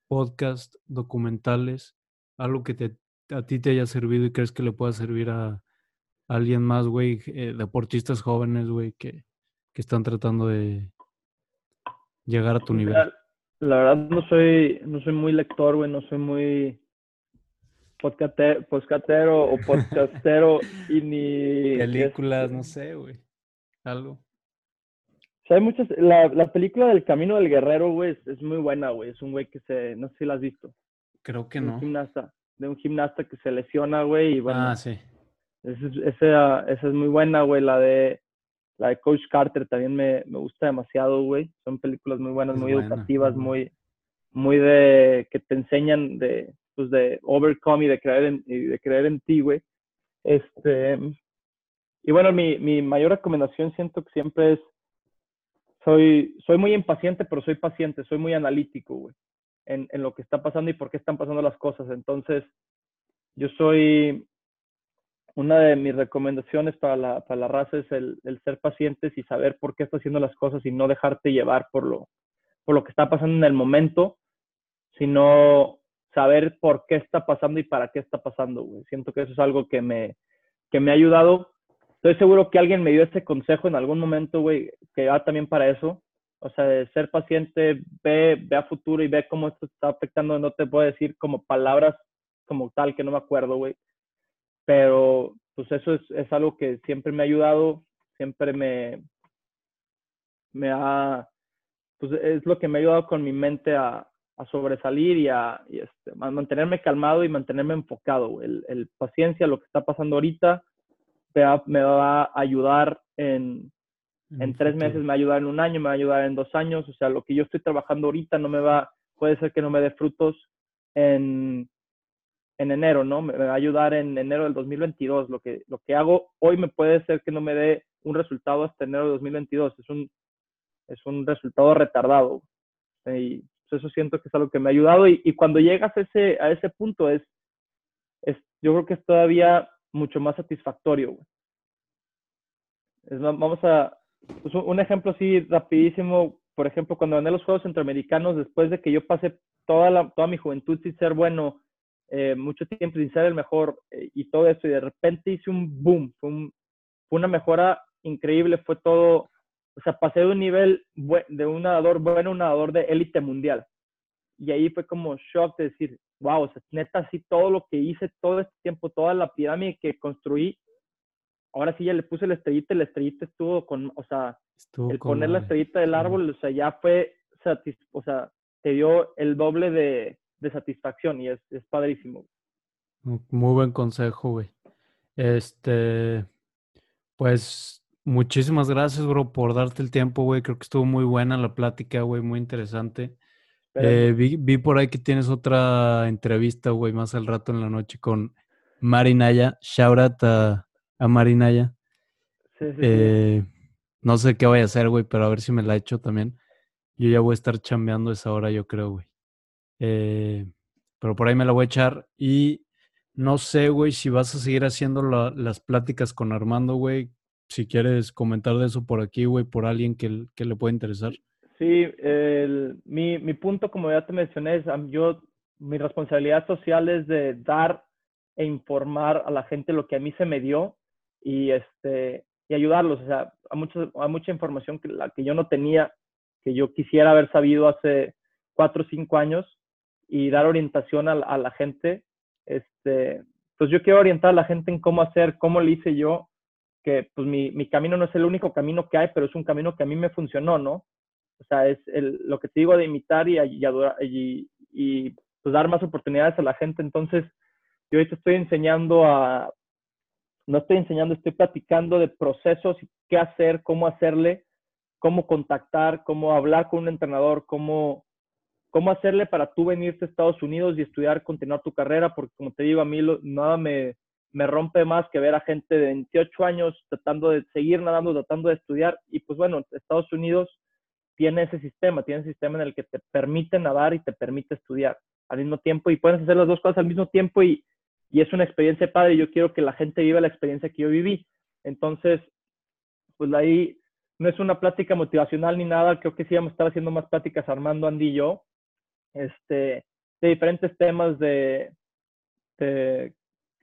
S2: podcast, documentales, algo que te, a ti te haya servido y crees que le pueda servir a, alguien más, güey, eh, deportistas jóvenes, güey, que, que están tratando de llegar a tu nivel.
S1: La, la verdad no soy, no soy muy lector, güey, no soy muy podcastero, podcastero o podcastero y ni...
S2: Películas, no sé, güey. Algo.
S1: O sea, hay muchas... La, la película del Camino del Guerrero, güey, es, es muy buena, güey. Es un güey que se... No sé si la has visto.
S2: Creo que
S1: Un
S2: no.
S1: gimnasta. De un gimnasta que se lesiona, güey, y bueno...
S2: Ah, sí.
S1: Esa, esa, esa es muy buena, güey. La de... La de Coach Carter también me, me gusta demasiado, güey. Son películas muy buenas,
S2: Es
S1: muy
S2: buena,
S1: educativas, muy... Muy de... Que te enseñan de... Pues de overcome y de creer en, y de creer en ti, güey. Este... Y bueno, mi, mi mayor recomendación siento que siempre es, soy, soy muy impaciente, pero soy paciente, soy muy analítico, güey, en, en lo que está pasando y por qué están pasando las cosas. Entonces, yo soy, una de mis recomendaciones para la, para la raza es el, el ser pacientes y saber por qué está haciendo las cosas y no dejarte llevar por lo, por lo que está pasando en el momento, sino saber por qué está pasando y para qué está pasando, güey. Siento que eso es algo que me, que me ha ayudado estoy seguro que alguien me dio este consejo en algún momento, güey, que va también para eso. O sea, de ser paciente, ve, ve a futuro y ve cómo esto está afectando. No te puedo decir como palabras como tal, que no me acuerdo, güey. Pero, pues eso es, es algo que siempre me ha ayudado, siempre me, me ha, pues es lo que me ha ayudado con mi mente a, a sobresalir y a, y este, a mantenerme calmado y mantenerme enfocado. El, el paciencia, lo que está pasando ahorita, me va, me va a ayudar en,
S2: En
S1: tres
S2: futuro.
S1: meses, me va a ayudar en un año, me va a ayudar en dos años. O sea, lo que yo estoy trabajando ahorita no me va, puede ser que no me dé frutos en, en enero, ¿no? Me, me va a ayudar en enero del 2022. Lo que, lo que hago hoy me puede ser que no me dé un resultado hasta enero de 2022. Es un, es un resultado retardado. Y pues, eso siento que es algo que me ha ayudado. Y, cuando llegas a ese, punto es, es, yo creo que es todavía mucho más satisfactorio. güey. Es, vamos a, pues, un ejemplo así rapidísimo, por ejemplo, cuando gané los Juegos Centroamericanos, después de que yo pasé toda, la, toda mi juventud sin ser bueno, eh, mucho tiempo sin ser el mejor eh, y todo eso, y de repente hice un boom, fue, un- fue una mejora increíble, fue todo, o sea, pasé de un nivel de un nadador bueno a un nadador de élite mundial. Y ahí fue como shock de decir, wow, o sea, neta, así todo lo que hice todo este tiempo, toda la pirámide que construí, ahora sí ya le puse la estrellita y la estrellita estuvo con, o sea,
S2: Estuvo
S1: el poner la estrellita del árbol, o sea, ya fue, o sea, te dio el doble de, de satisfacción y es, es padrísimo.
S2: Mu- Muy buen consejo, güey. Este, pues muchísimas gracias, bro, por darte el tiempo, güey. Creo que estuvo muy buena la plática, güey, muy interesante. Eh, vi, vi por ahí que tienes otra entrevista, güey, más al rato en la noche con Marinaya. Shout out a, a Marinaya.
S1: sí, sí, sí.
S2: Eh, no sé qué vaya a hacer, güey, pero a ver si me la echo también. Yo ya voy a estar chambeando esa hora, yo creo, güey. Eh, pero por ahí me la voy a echar. Y no sé, güey, si vas a seguir haciendo la- las pláticas con Armando, güey. Si quieres comentar de eso por aquí, güey, por alguien que, que le pueda interesar.
S1: Sí, el- mi, mi punto, como ya te mencioné, es yo, mi responsabilidad social es de dar e informar a la gente lo que a mí se me dio y, este, y ayudarlos. O sea, a, mucho, a mucha información que, la que yo no tenía, que yo quisiera haber sabido hace cuatro o cinco años y dar orientación a, a la gente. Este, pues yo quiero orientar a la gente en cómo hacer, cómo lo hice yo, que pues mi, mi camino no es el único camino que hay, pero es un camino que a mí me funcionó, ¿no? O sea, es el, lo que te digo de imitar y, y, y, pues, dar más oportunidades a la gente. Entonces, yo ahorita estoy enseñando a, no estoy enseñando, estoy platicando de procesos, qué hacer, cómo hacerle, cómo contactar, cómo hablar con un entrenador, cómo, cómo hacerle para tú venirte a Estados Unidos y estudiar, continuar tu carrera, porque como te digo, a mí nada me, me rompe más que ver a gente de 28 años tratando de seguir nadando, tratando de estudiar. Y pues bueno, Estados Unidos tiene ese sistema, tiene ese sistema en el que te permite nadar y te permite estudiar al mismo tiempo y puedes hacer las dos cosas al mismo tiempo y, y es una experiencia padre. Yo quiero que la gente viva la experiencia que yo viví. Entonces, pues ahí no es una plática motivacional ni nada. Creo que sí vamos a estar haciendo más pláticas Armando, Andy y yo, este, de diferentes temas de, de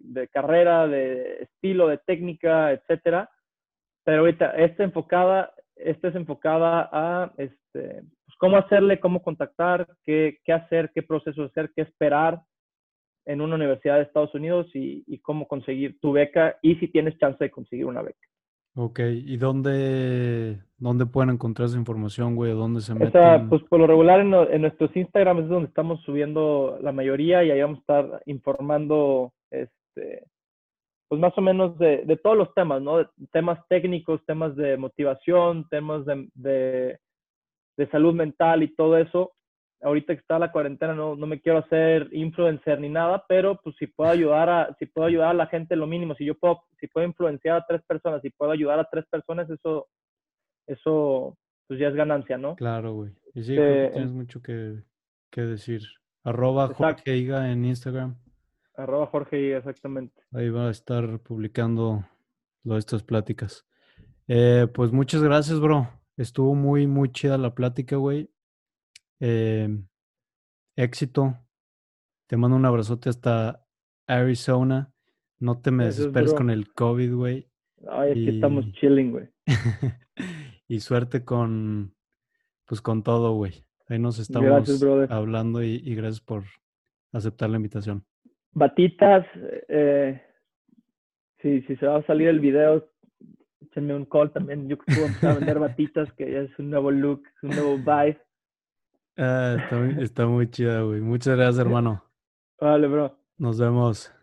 S1: de carrera, de estilo, de técnica, etcétera. Pero ahorita esta enfocada, esta es enfocada a este, pues, cómo hacerle, cómo contactar, qué, qué, hacer, qué proceso hacer, qué esperar en una universidad de Estados Unidos y, y, cómo conseguir tu beca y si tienes chance de conseguir una beca.
S2: Ok, ¿y dónde, dónde pueden encontrar esa información, güey? ¿Dónde se meten?
S1: pues por lo regular en, en, nuestros Instagram es donde estamos subiendo la mayoría y ahí vamos a estar informando este, pues más o menos de, de, todos los temas, ¿no? temas técnicos, temas de motivación, temas de, de, de, salud mental y todo eso. Ahorita que está la cuarentena no, no, me quiero hacer influencer ni nada, pero pues si puedo ayudar a, si puedo ayudar a la gente lo mínimo, si yo puedo, si puedo influenciar a tres personas, si puedo ayudar a tres personas, eso, eso pues ya es ganancia, ¿no?
S2: Claro, güey. Y sí, este, tienes mucho que, que decir. Arroba Jorge Iga en Instagram.
S1: Arroba Jorge, exactamente.
S2: Ahí va a estar publicando estas pláticas. Eh, pues muchas gracias, bro. Estuvo muy, muy chida la plática, güey. Eh, éxito. Te mando un abrazote hasta Arizona. No te me desesperes con el COVID, güey.
S1: Ay, aquí estamos chilling, güey.
S2: y suerte con, pues con todo, güey. Ahí nos estamos hablando y gracias por aceptar la invitación.
S1: Batitas, eh, si, si se va a salir el video, échenme un call también. Yo puedo empezar a vender batitas, que ya es un nuevo look, un nuevo vibe.
S2: Ah, está, muy, está muy chida, güey. Muchas gracias, hermano.
S1: Vale, bro.
S2: Nos vemos.